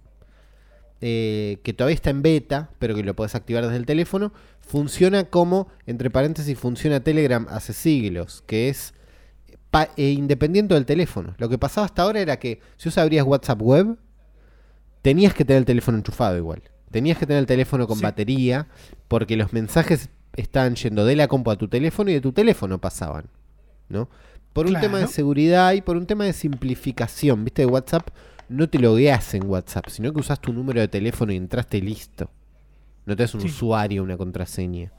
eh, que todavía está en beta, pero que lo podés activar desde el teléfono, funciona como, entre paréntesis, funciona Telegram hace siglos, que es eh, independiente del teléfono. Lo que pasaba hasta ahora era que si vos abrías WhatsApp Web, tenías que tener el teléfono enchufado igual. Tenías que tener el teléfono con Sí. batería, porque los mensajes estaban yendo de la compu a tu teléfono y de tu teléfono pasaban, ¿no? Por un Claro. tema de seguridad y por un tema de simplificación, ¿viste? De WhatsApp no te logueas en WhatsApp, sino que usas tu número de teléfono y entraste listo. No te das un Sí. usuario, una contraseña.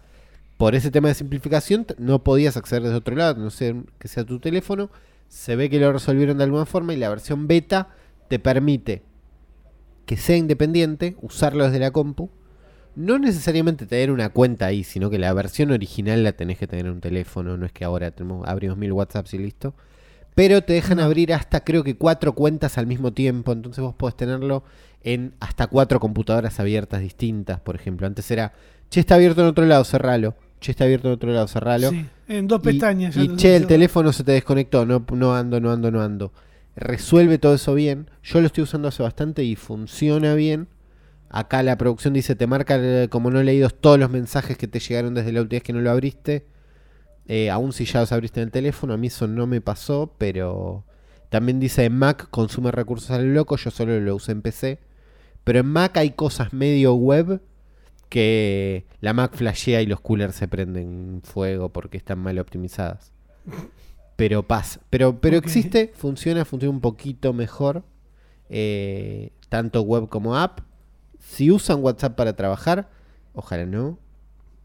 Por ese tema de simplificación no podías acceder desde otro lado, no sé que sea tu teléfono. Se ve que lo resolvieron de alguna forma y la versión beta te permite que sea independiente, usarlo desde la compu. No necesariamente tener una cuenta ahí, sino que la versión original la tenés que tener en un teléfono. No es que ahora tenemos, abrimos mil WhatsApps y listo. Pero te dejan abrir hasta creo que cuatro cuentas al mismo tiempo. Entonces vos podés tenerlo en hasta cuatro computadoras abiertas distintas, por ejemplo. Antes era, che, está abierto en otro lado, cerralo. Che, está abierto en otro lado, cerralo. Sí, en dos Y- pestañas. Y, te- che, el teléfono se te desconectó, no, no ando, no ando, no ando. Resuelve todo eso bien. Yo lo estoy usando hace bastante y funciona bien. Acá la producción dice, te marca eh, como no leídos todos los mensajes que te llegaron desde la última vez que no lo abriste. Eh, aún si ya los abriste en el teléfono, a mí eso no me pasó, pero también dice en Mac consume recursos al loco, yo solo lo usé en PC. Pero en Mac hay cosas medio web que la Mac flashea y los coolers se prenden fuego porque están mal optimizadas. Pero pasa. Pero, pero existe, funciona, funciona un poquito mejor. eh, tanto web como app. Si usan WhatsApp para trabajar, ojalá no.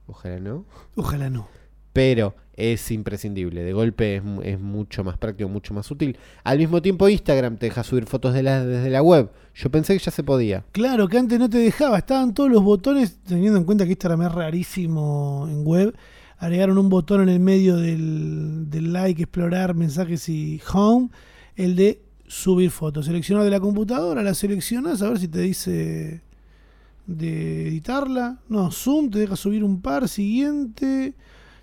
Ojalá no. Ojalá no. Pero es imprescindible. De golpe es, mu- es mucho más práctico, mucho más útil. Al mismo tiempo, Instagram te deja subir fotos de la, desde la web. Yo pensé que ya se podía. Claro, que antes no te dejaba, estaban todos los botones, teniendo en cuenta que Instagram es rarísimo en web, agregaron un botón en el medio del, del like, explorar, mensajes y home, el de subir fotos. Seleccionar de la computadora, la seleccionas, a ver si te dice de editarla. No, zoom, te deja subir un par, siguiente,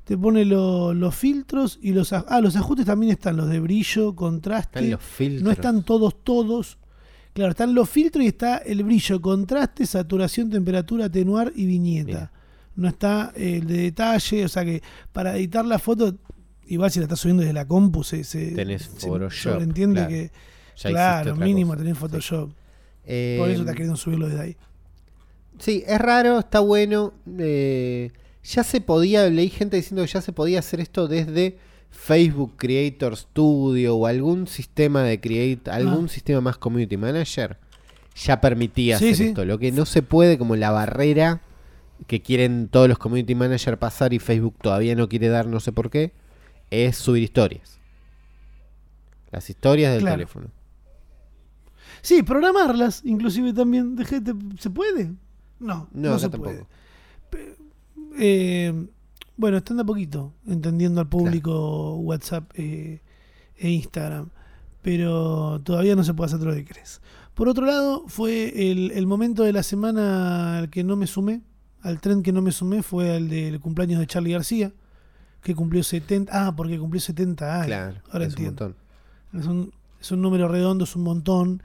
te pone lo- los filtros y los... Ah, los ajustes también están, los de brillo, contraste. Están los filtros. No están todos, todos. Claro, están los filtros y está el brillo, contraste, saturación, temperatura, atenuar y viñeta. Mira. No está eh, el de detalle, o sea que para editar la foto, igual si la estás subiendo desde la compu, se, se, Tenés se Photoshop, entiende claro. que, Ya claro, mínimo cosa. tenés Photoshop. Eh, Por eso está queriendo subirlo desde ahí. Sí, es raro, está bueno. eh, ya se podía, leí gente diciendo que ya se podía hacer esto desde Facebook Creator Studio o algún sistema de create, algún Ah. sistema más community manager. Ya permitía Sí, hacer sí. esto. Lo que no se puede, como la barrera que quieren todos los community managers pasar y Facebook todavía no quiere dar, no sé por qué, es subir historias. Las historias del Claro. teléfono. Sí, programarlas, inclusive también. de gente- ¿Se puede? No, No, no, se tampoco. puede. Eh, bueno, están de a poquito entendiendo al público WhatsApp eh, e Instagram. Pero todavía no se puede hacer todo lo que crees. Por otro lado, fue el, el momento de la semana al que no me sumé. Al tren que no me sumé fue el del cumpleaños de Charlie García, que cumplió 70. Ah, porque cumplió 70 años. Claro, ahora es un montón. Es un, es un número redondo, es un montón.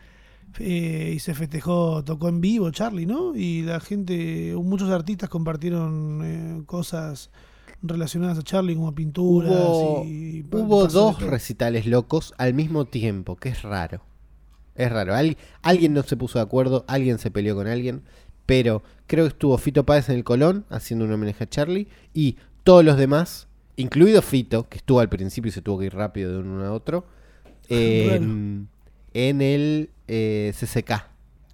Eh, y se festejó, tocó en vivo Charlie, ¿no? Y la gente, muchos artistas compartieron eh, cosas relacionadas a Charlie, como pinturas. Hubo, y hubo de dos recitales locos al mismo tiempo, que es raro. Es raro. Al- alguien no se puso de acuerdo, alguien se peleó con alguien, pero creo que estuvo Fito Páez en el Colón haciendo un homenaje a Charlie y todos los demás, incluido Fito, que estuvo al principio y se tuvo que ir rápido de uno a otro, en, en el eh, CCK,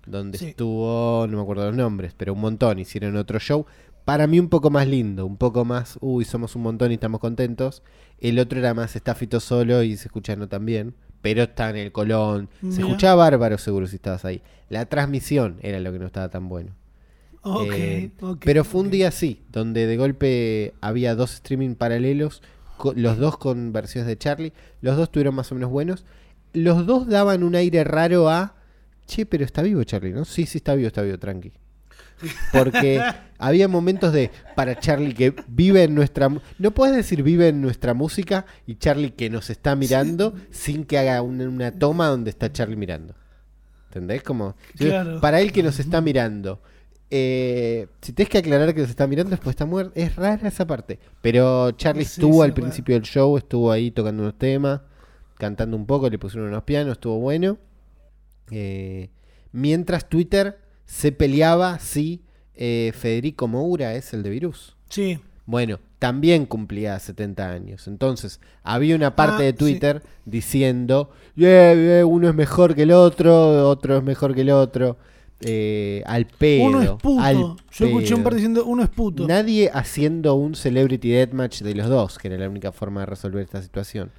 donde Sí. estuvo, no me acuerdo los nombres, pero un montón, hicieron otro show. Para mí un poco más lindo, un poco más, uy, somos un montón y estamos contentos. El otro era más, está Fito solo y se escucha no tan bien, pero está en el Colón. Se escuchaba bárbaro seguro si estabas ahí. La transmisión era lo que no estaba tan bueno. Eh, pero fue un día así, donde de golpe había dos streaming paralelos, los dos con versiones de Charlie, los dos tuvieron más o menos buenos, los dos daban un aire raro a, che, pero está vivo Charlie, ¿no? Sí, sí, está vivo, está vivo, tranqui. Porque había momentos de, para Charlie que vive en nuestra... No puedes decir vive en nuestra música y Charlie que nos está mirando sin que haga una, una toma donde está Charlie mirando. ¿Entendés? Como, Claro. para él que nos está mirando. eh, si tienes que aclarar que nos está mirando, después está muerto. Es rara esa parte. Pero Charlie Sí, estuvo sí, al principio del show, estuvo ahí tocando unos temas, cantando un poco, le pusieron unos pianos, estuvo bueno. Eh, mientras Twitter se peleaba si eh, Federico Moura es el de Virus. Sí, Bueno, también cumplía 70 años. Entonces, había una parte Ah, de sí. Twitter diciendo, "Yeah, yeah, uno es mejor que el otro, otro es mejor que el otro. eh, al pedo. uno es puto. al Yo escuché un pedo". par diciendo uno es puto. Nadie haciendo un celebrity deathmatch de los dos, que era la única forma de resolver esta situación.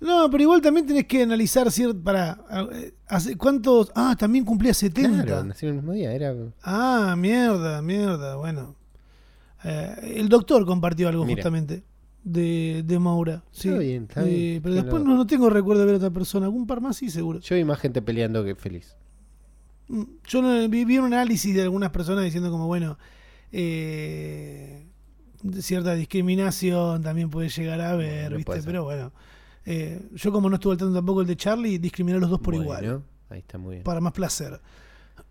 No, pero igual también tenés que analizar cierto. Para. ¿Hace cuántos.? Ah, también cumplía 70. Claro, el mismo día, era... Ah, mierda, mierda. Bueno. Eh, el doctor compartió algo Mira. justamente de, de Maura. Sí. Está bien, está Eh, bien. Pero después no, no tengo recuerdo de ver a otra persona. Algún par más sí, seguro. Yo vi más gente peleando que feliz. Mm, Yo no, vi, vi un análisis de algunas personas diciendo como, bueno, eh, cierta discriminación también puede llegar a haber, No ¿viste? Pero bueno, eh, yo como no estuve al tanto tampoco el de Charlie, discriminé a los dos por Bueno, igual, Ahí está muy bien. para más placer.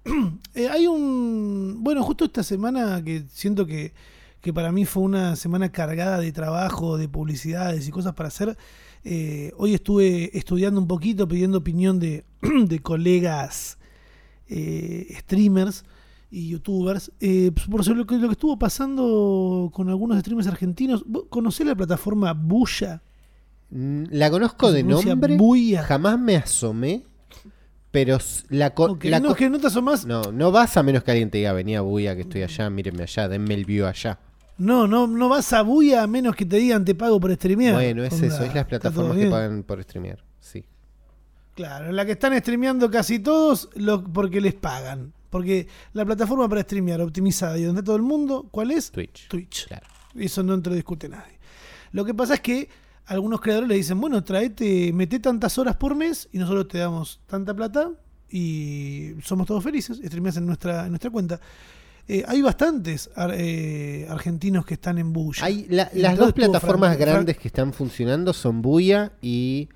Eh, hay un... Bueno, justo esta semana que siento que, que para mí fue una semana cargada de trabajo, de publicidades y cosas para hacer. eh, hoy estuve estudiando un poquito, pidiendo opinión de, de colegas streamers y youtubers eh, por sobre lo que, lo que estuvo pasando con algunos streamers argentinos. ¿Vos ¿Conocés la plataforma Buya? Mm, La conozco de nombre, Buya. jamás me asomé, pero la, co- Ok, la no, co- es que no te asomás. no, no vas a menos que alguien te diga, venía Buya, que estoy allá, mírenme allá, denme el view allá. No, no, no vas a Buya a menos que te digan te pago por streamear. Bueno, es Onda, eso, es las plataformas que pagan por streamear, sí. Claro, la que están streameando casi todos lo- porque les pagan. Porque la plataforma para streamear optimizada y donde está todo el mundo, ¿cuál es? Twitch. Twitch. Claro. Eso no te lo discute nadie. Lo que pasa es que algunos creadores le dicen, bueno, traete, mete tantas horas por mes y nosotros te damos tanta plata y somos todos felices, streameas en nuestra, en nuestra cuenta. Eh, hay bastantes ar- eh, argentinos que están en Bulla. Hay la- las dos plataformas grandes que están funcionando son Buya y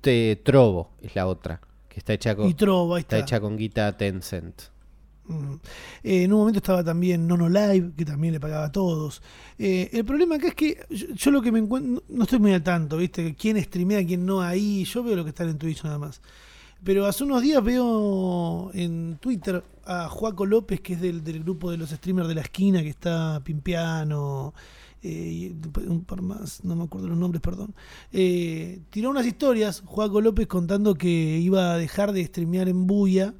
te, Trovo, es la otra, que está hecha con, y Trovo, ahí está está. hecha con guita Tencent. Mm. Eh, en un momento estaba también Nono Live, que también le pagaba a todos. Eh, el problema acá es que yo, lo que me encuentro, no estoy muy al tanto, ¿viste? ¿Quién streamea, quién no ahí? Yo veo lo que están en Twitch nada más. Pero hace unos días veo en Twitter a Juaco López, que es del, grupo de los streamers de la esquina, que está Pimpiano, eh, un par más, no me acuerdo los nombres, perdón. Eh, tiró unas historias, Juaco López contando que iba a dejar de streamear en Buya,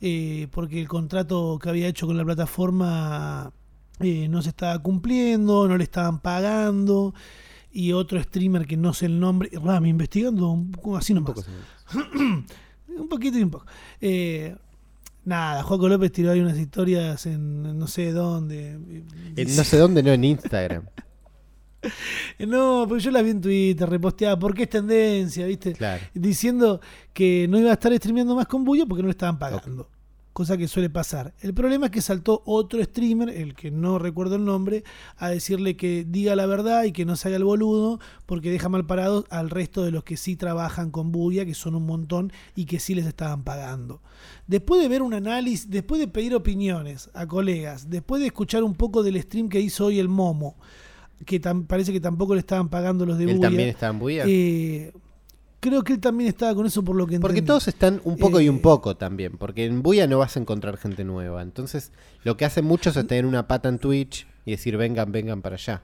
eh, porque el contrato que había hecho con la plataforma eh, no se estaba cumpliendo, no le estaban pagando. Y otro streamer que no sé el nombre, Rami, investigando un poco así Un nomás. poco así. Un poquito y un poco. Eh, nada, Juaco López tiró ahí unas historias en, en no sé dónde. En no sé dónde, no, en Instagram. No, pero yo la vi en Twitter, reposteada, porque es tendencia, ¿viste? Claro. Diciendo que no iba a estar streameando más con Buyo porque no le estaban pagando. Cosa que suele pasar. El problema es que saltó otro streamer, el que no recuerdo el nombre, a decirle que diga la verdad y que no se haga el boludo, porque deja mal parados al resto de los que sí trabajan con Buya, que son un montón y que sí les estaban pagando. Después de ver un análisis, después de pedir opiniones a colegas, después de escuchar un poco del stream que hizo hoy el Momo, que parece que tampoco le estaban pagando los de Él Buya. también está en Buya. Eh, creo que él también estaba con eso por lo que Porque entendí. todos están un poco y Eh, un poco también. Porque en Buya no vas a encontrar gente nueva. Entonces, lo que hacen muchos es tener una pata en Twitch y decir, vengan, vengan para allá.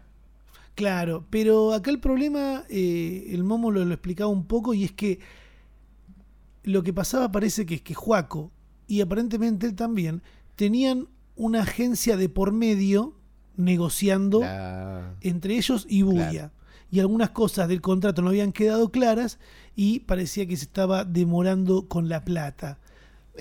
Claro, pero acá el problema, eh, el Momo lo, lo explicaba un poco y es que lo que pasaba parece que es que Juaco y aparentemente él también tenían una agencia de por medio negociando entre ellos y Buya. Claro. Y algunas cosas del contrato no habían quedado claras y parecía que se estaba demorando con la plata.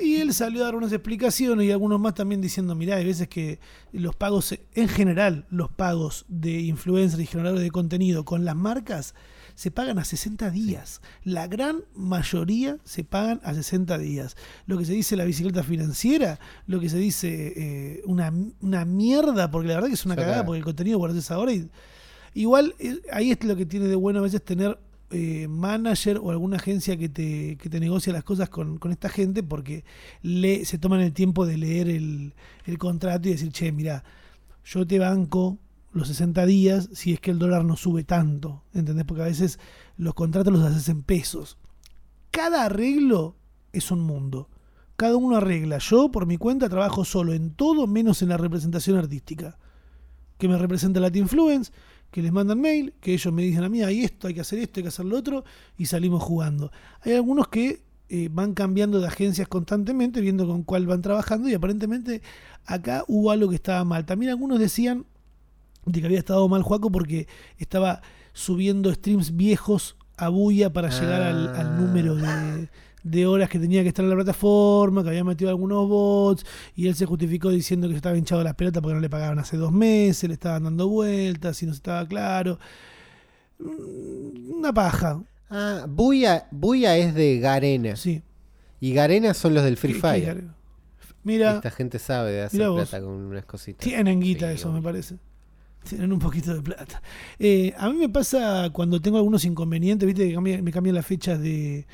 Y él salió a dar unas explicaciones y algunos más también diciendo, mirá, hay veces que los pagos, en general, los pagos de influencers y generadores de contenido con las marcas se pagan a 60 días. La gran mayoría se pagan a 60 días. Lo que se dice la bicicleta financiera, lo que se dice eh, una, una mierda, porque la verdad que es una cagada, porque el contenido haces ahora y igual eh, ahí es lo que tiene de bueno a veces tener eh, manager o alguna agencia que te, que te negocia las cosas con, con esta gente porque le, se toman el tiempo de leer el, el contrato y decir, che, mira, yo te banco los 60 días si es que el dólar no sube tanto, ¿entendés? Porque a veces los contratos los haces en pesos. Cada arreglo es un mundo. Cada uno arregla. Yo, por mi cuenta, trabajo solo en todo menos en la representación artística. Que me representa Latin Influence, que les mandan mail, que ellos me dicen a mí, hay esto, hay que hacer esto, hay que hacer lo otro, y salimos jugando. Hay algunos que eh, van cambiando de agencias constantemente, viendo con cuál van trabajando, y aparentemente acá hubo algo que estaba mal. También algunos decían de que había estado mal Juaco porque estaba subiendo streams viejos a Buya para llegar al, al Ah. número de, de horas que tenía que estar en la plataforma, que había metido algunos bots, y él se justificó diciendo que se estaba hinchado las pelotas porque no le pagaban hace dos meses, le estaban dando vueltas y no estaba claro. Mm, Una paja, Ah, Buya, Buya es de Garena. sí. Y Garena son los del Free ¿Qué- Fire. qué- Mira, Esta gente sabe de hacer plata con unas cositas. Tienen guita Sí, eso, me parece. Tienen un poquito de plata. Eh, a mí me pasa cuando tengo algunos inconvenientes, viste, que me cambian las fechas de,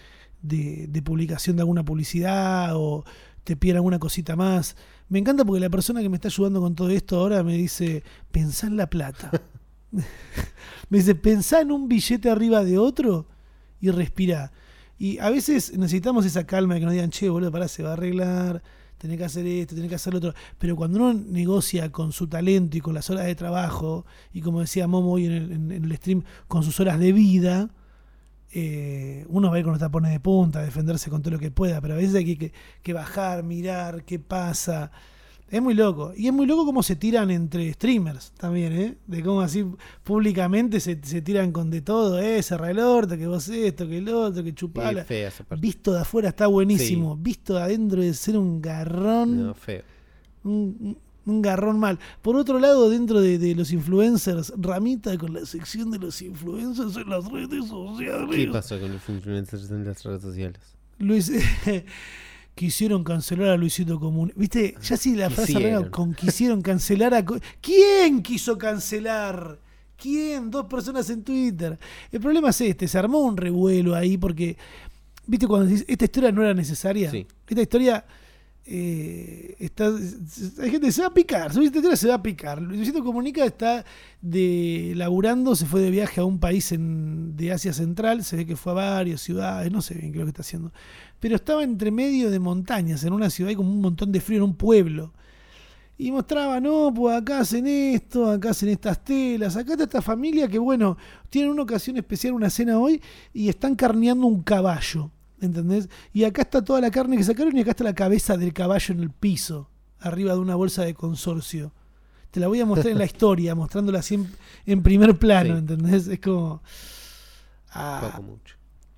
de- de publicación de alguna publicidad o te piden alguna cosita más. Me encanta porque la persona que me está ayudando con todo esto ahora me dice, pensá en la plata. me dice, pensá en un billete arriba de otro y respira. Y a veces necesitamos esa calma de que nos digan, che, boludo, pará, se va a arreglar, tenés que hacer esto, tenés que hacer lo otro. Pero cuando uno negocia con su talento y con las horas de trabajo, y como decía Momo hoy en- en el stream, con sus horas de vida, eh, uno va a ir con los tapones de punta, a defenderse con todo lo que pueda, pero a veces hay que, que- que bajar, mirar qué pasa. Es muy loco. Y es muy loco cómo se tiran entre streamers también, ¿eh? De cómo así públicamente se, se tiran con de todo, ¿eh? Cerra el orto, que vos esto, que el otro, que Sí, chupala. fea. Visto de afuera está buenísimo. Visto de adentro de ser un garrón. No, feo. Un, un- garrón mal. Por otro lado, dentro de, de los influencers, Ramita con la sección de los influencers en las redes sociales. ¿Qué pasó con los influencers en las redes sociales? Luis, quisieron cancelar a Luisito Común. ¿Viste? Ya sí la frase arranca con quisieron cancelar a... ¿Quién quiso cancelar? ¿Quién? Dos personas en Twitter. El problema es este, se armó un revuelo ahí porque, ¿viste cuando decís, esta historia no era necesaria? Sí. Esta historia... eh, está, hay gente que se va a picar, historia se va a picar. Luisito Comunica está de laburando, se fue de viaje a un país en- de Asia Central, se ve que fue a varias ciudades, no sé bien qué es lo que está haciendo pero estaba entre medio de montañas, en una ciudad, hay como un montón de frío, en un pueblo. Y mostraba, no, pues acá hacen esto, acá hacen estas telas, acá está esta familia que, bueno, tienen una ocasión especial, una cena hoy, y están carneando un caballo, ¿entendés? Y acá está toda la carne que sacaron y acá está la cabeza del caballo en el piso, arriba de una bolsa de consorcio. te la voy a mostrar en la historia, mostrándola así en, en primer plano, Sí. ¿entendés? Es como... ah, Poco mucho.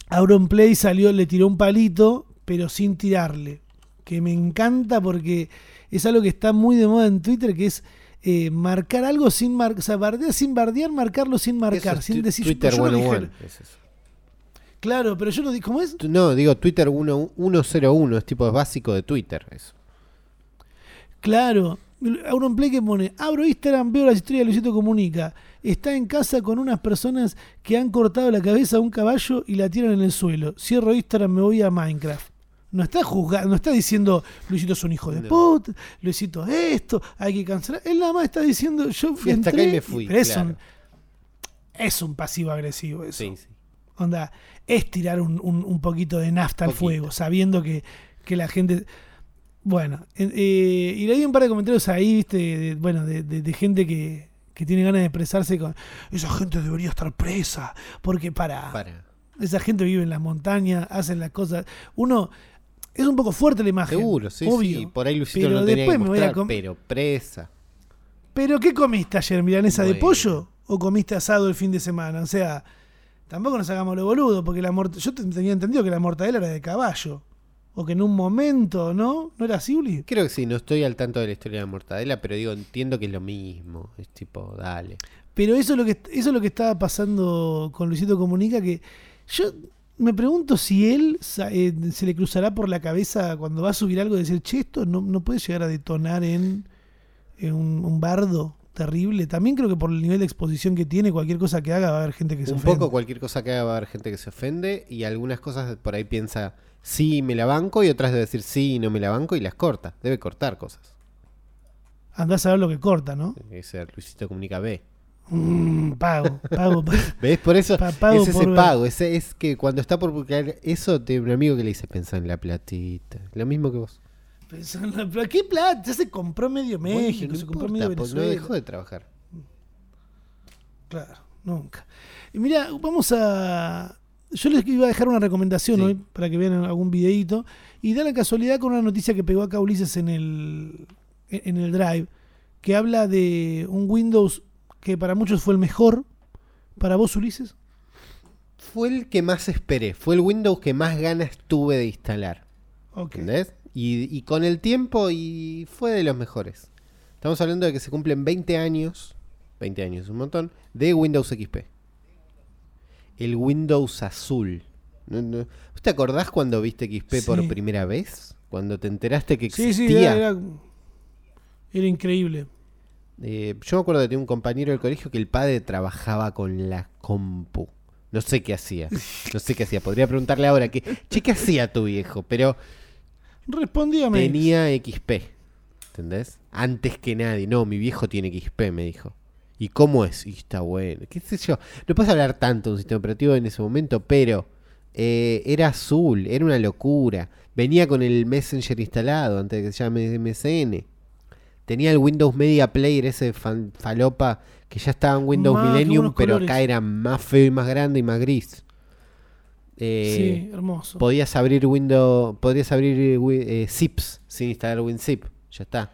Auronplay salió, le tiró un palito, pero sin tirarle. Que me encanta porque es algo que está muy de moda en Twitter, que es eh, marcar algo sin marcar, o sea, bardear sin bardear, marcarlo sin marcar, es sin decir Twitter yo no dije- 101. es eso. Claro, pero yo no dije, ¿cómo es? No, digo Twitter 1- 101, es tipo es básico de Twitter eso. Claro. Auronplay que pone, abro Instagram, veo la historia de Luisito Comunica. Está en casa con unas personas que han cortado la cabeza a un caballo y la tiran en el suelo. Cierro Instagram, me voy a Minecraft. No está juzgando, no está diciendo Luisito es un hijo de No. puta, Luisito esto, hay que cancelar. Él nada más está diciendo, yo Fui hasta acá y me fui, pero es, claro. un, es un pasivo agresivo eso. Sí, sí. Onda, es tirar un, un- un poquito de nafta al fuego, sabiendo que, que la gente. Bueno, eh, y leí un par de comentarios ahí, viste, de, bueno, de, de- de gente que, que tiene ganas de expresarse con. Esa gente debería estar presa, porque para. Para. Esa gente vive en las montañas, hacen las cosas. Uno. Es un poco fuerte la imagen. Seguro, sí, obvio. sí. Por ahí Luisito Pero no tenía que después me voy a mostrar, com- pero presa. Pero ¿qué comiste ayer? ¿Milanesa de pollo? ¿O comiste asado el fin de semana? O sea, tampoco nos hagamos lo boludo, porque la mort yo te- tenía entendido que la mortadela era de caballo. O que en un momento, ¿no? ¿No era así, Uli? Creo que sí, no estoy al tanto de la historia de la mortadela, pero digo, entiendo que es lo mismo. Es tipo, dale. Pero eso es lo que eso es lo que estaba pasando con Luisito Comunica, que yo me pregunto si él eh, se le cruzará por la cabeza cuando va a subir algo y decir, che, esto no, no puede llegar a detonar en, en un, un bardo terrible. También creo que por el nivel de exposición que tiene, cualquier cosa que haga va a haber gente que se Un ofende. poco cualquier cosa que haga va a haber gente que se ofende y algunas cosas por ahí piensa, sí, me la banco y otras debe decir, sí, no me la banco y las corta. Debe cortar cosas. Andás a ver lo que corta, ¿no? Ese Luisito Comunica B. Mm, pago, pago. pago. ¿Ves? Por eso Pa- pago es ese por pago. Ese es que cuando está por publicar eso, te un amigo que le dice, pensá en la platita. Lo mismo que vos. Pla- ¿Qué plata? Ya se compró medio México, Bueno, no se compró importa, medio pues, no Venezuela. dejó de trabajar. Claro, nunca. Y mira, vamos a. Yo les iba a dejar una recomendación Sí. hoy para que vean algún videíto. Y da la casualidad con una noticia que pegó acá Ulises en el, en el Drive, que habla de un Windows que para muchos fue el mejor. ¿Para vos, Ulises? Fue el que más esperé. Fue el Windows que más ganas tuve de instalar. Ok. ¿Entendés? Y, y con el tiempo y fue de los mejores. Estamos hablando de que se cumplen 20 años, 20 años, un montón, de Windows XP. El Windows azul. No, no- ¿Vos te acordás cuando viste XP por Sí. primera vez? Cuando te enteraste que Sí, existía. sí, era, era, era increíble. Eh, yo me acuerdo de un compañero del colegio que el padre trabajaba con la compu. No sé qué hacía. No sé qué hacía. Podría preguntarle ahora que, che, ¿qué hacía tu viejo? Pero Respondíame. tenía XP. ¿Entendés? Antes que nadie. No, mi viejo tiene XP, me dijo. ¿Y cómo es? Y está bueno. ¿Qué sé yo? No puedes hablar tanto de un sistema operativo en ese momento, pero eh, era azul, era una locura. Venía con el Messenger instalado antes de que se llame MSN. Tenía el Windows Media Player, ese fan- falopa que ya estaba en Windows Millennium, pero colores. acá era más feo y más grande y más gris. Eh, sí, hermoso. podías abrir Windows, podrías abrir eh, eh, zips sin instalar WinZip. Ya está.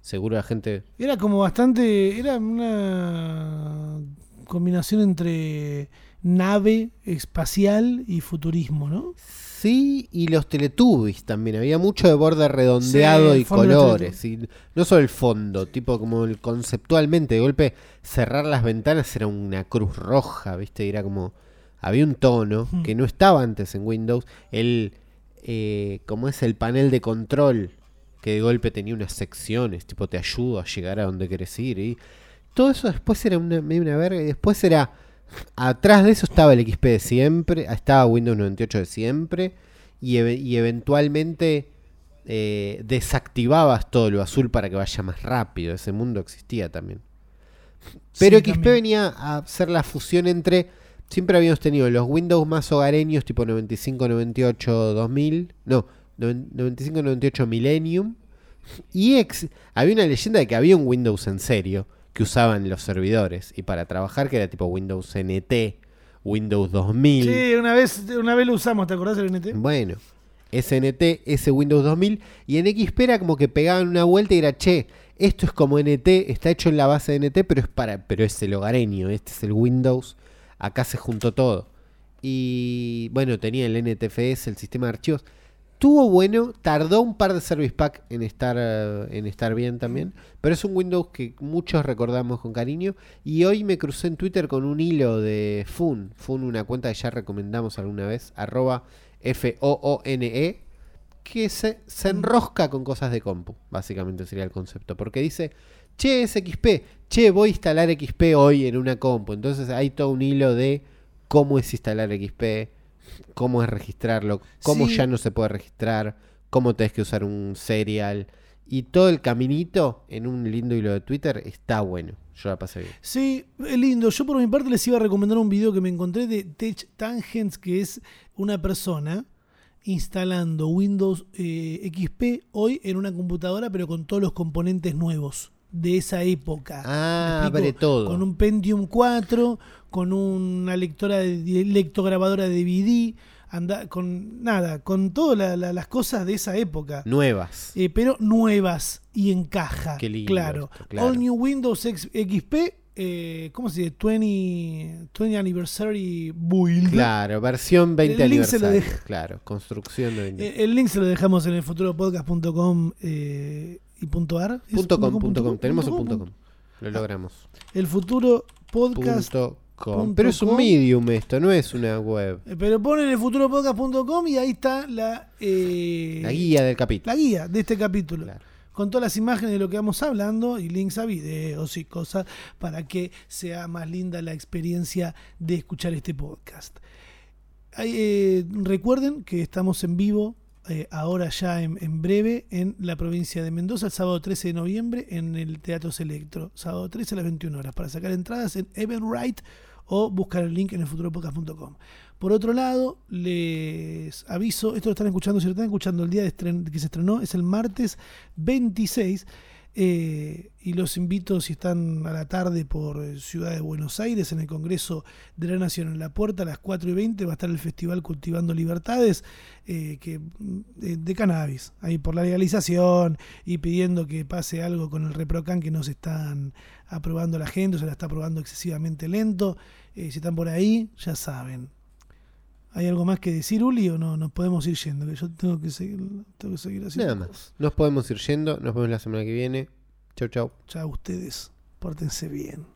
Seguro la gente. Era como bastante. Era una combinación entre nave espacial y futurismo, ¿no? Sí, y los Teletubbies también. Había mucho de borde redondeado Sí, y colores. Y no solo el fondo, tipo como el conceptualmente. De golpe, cerrar las ventanas era una cruz roja, ¿viste? Y era como. Había un tono que no estaba antes en Windows. El. Eh, como es el panel de control, que de golpe tenía unas secciones, tipo te ayudo a llegar a donde querés ir. Y todo eso después era una, medio una verga. Y después era. Atrás de eso estaba el XP de siempre, estaba Windows 98 de siempre, y, y eventualmente eh, desactivabas todo lo azul para que vaya más rápido. Ese mundo existía también. Pero Sí, XP también. venía a hacer la fusión entre. Siempre habíamos tenido los Windows más hogareños, tipo 95, 98, 2000. No, noven- 95, 98 Millennium. Y ex- había una leyenda de que había un Windows en serio que usaban los servidores. Y para trabajar, que era tipo Windows NT, Windows 2000. Sí, una vez, una vez lo usamos, ¿te acordás del NT? Bueno, SNT, ese Windows 2000. Y en XP era como que pegaban una vuelta y era, che, Esto es como NT, está hecho en la base de NT, pero es para, pero es el hogareño, este es el Windows, acá se juntó todo. Y bueno, tenía el NTFS, el sistema de archivos. Tuvo bueno, tardó un par de service pack en estar, eh, en estar bien también, pero es un Windows que muchos recordamos con cariño. Y hoy me crucé en Twitter con un hilo de Fun, Fun, una cuenta que ya recomendamos alguna vez, arroba F-O-O-N-E, que se, se enrosca con cosas de compu, básicamente sería el concepto, porque dice, che, es XP, che, voy a instalar XP hoy en una compu. Entonces hay todo un hilo de cómo es instalar XP, cómo es registrarlo, cómo Sí. ya no se puede registrar, cómo tenés que usar un serial. Y todo el caminito en un lindo hilo de Twitter está bueno. Yo la pasé bien. Sí, lindo. Yo por mi parte les iba a recomendar un video que me encontré de Tech Tangents, que es una persona instalando Windows eh, XP hoy en una computadora, pero con todos los componentes nuevos de esa época. Ah, abre todo. Con un Pentium 4, con una lectora de lectograbadora de DVD, anda, con nada, con todas la- la- las cosas de esa época. Nuevas. Eh, pero nuevas y en caja. Qué lindo claro. esto, claro. All New Windows X- XP, eh, ¿cómo se dice? 20, 20 Anniversary Build. Claro, versión 20 El link se lo. Claro, construcción de 20 Eh, el link se lo dejamos en el futuropodcast.com eh, y punto .ar. ¿Es Punto com, punto com. Tenemos un punto com. Lo logramos. El futuro podcast. Com. Pero es un com. medium esto, no es una web. eh, Pero ponen el futuropodcast.com y ahí está la, eh, La guía del capítulo. la guía de este capítulo. Claro. con todas las imágenes de lo que vamos hablando y links a videos y cosas para que sea más linda la experiencia de escuchar este podcast. Eh, recuerden que estamos en vivo eh, ahora ya en, en breve en la provincia de Mendoza el sábado 13 de noviembre en el Teatro Selectro, sábado 13 a las 21 horas. Para sacar entradas en Eventbrite o buscar el link en el futuropodcast.com. Por otro lado, les aviso, esto lo están escuchando, si lo están escuchando el día de que se estrenó, es el martes 26, eh, y los invito, si están a la tarde por eh, Ciudad de Buenos Aires, en el Congreso de la Nación, en la puerta a las 4 y 20 va a estar el Festival Cultivando Libertades eh, que, mm, de, de cannabis, ahí por la legalización y pidiendo que pase algo con el ReproCan que no se están aprobando la gente, o se la está aprobando excesivamente lento. Eh, si están por ahí, ya saben. ¿Hay algo más que decir, Uli, o no? Nos podemos ir yendo, que yo tengo que seguir, tengo que seguir haciendo Nada más. Nos podemos ir yendo. Nos vemos la semana que viene. Chau, chau. Chao ustedes, pórtense bien.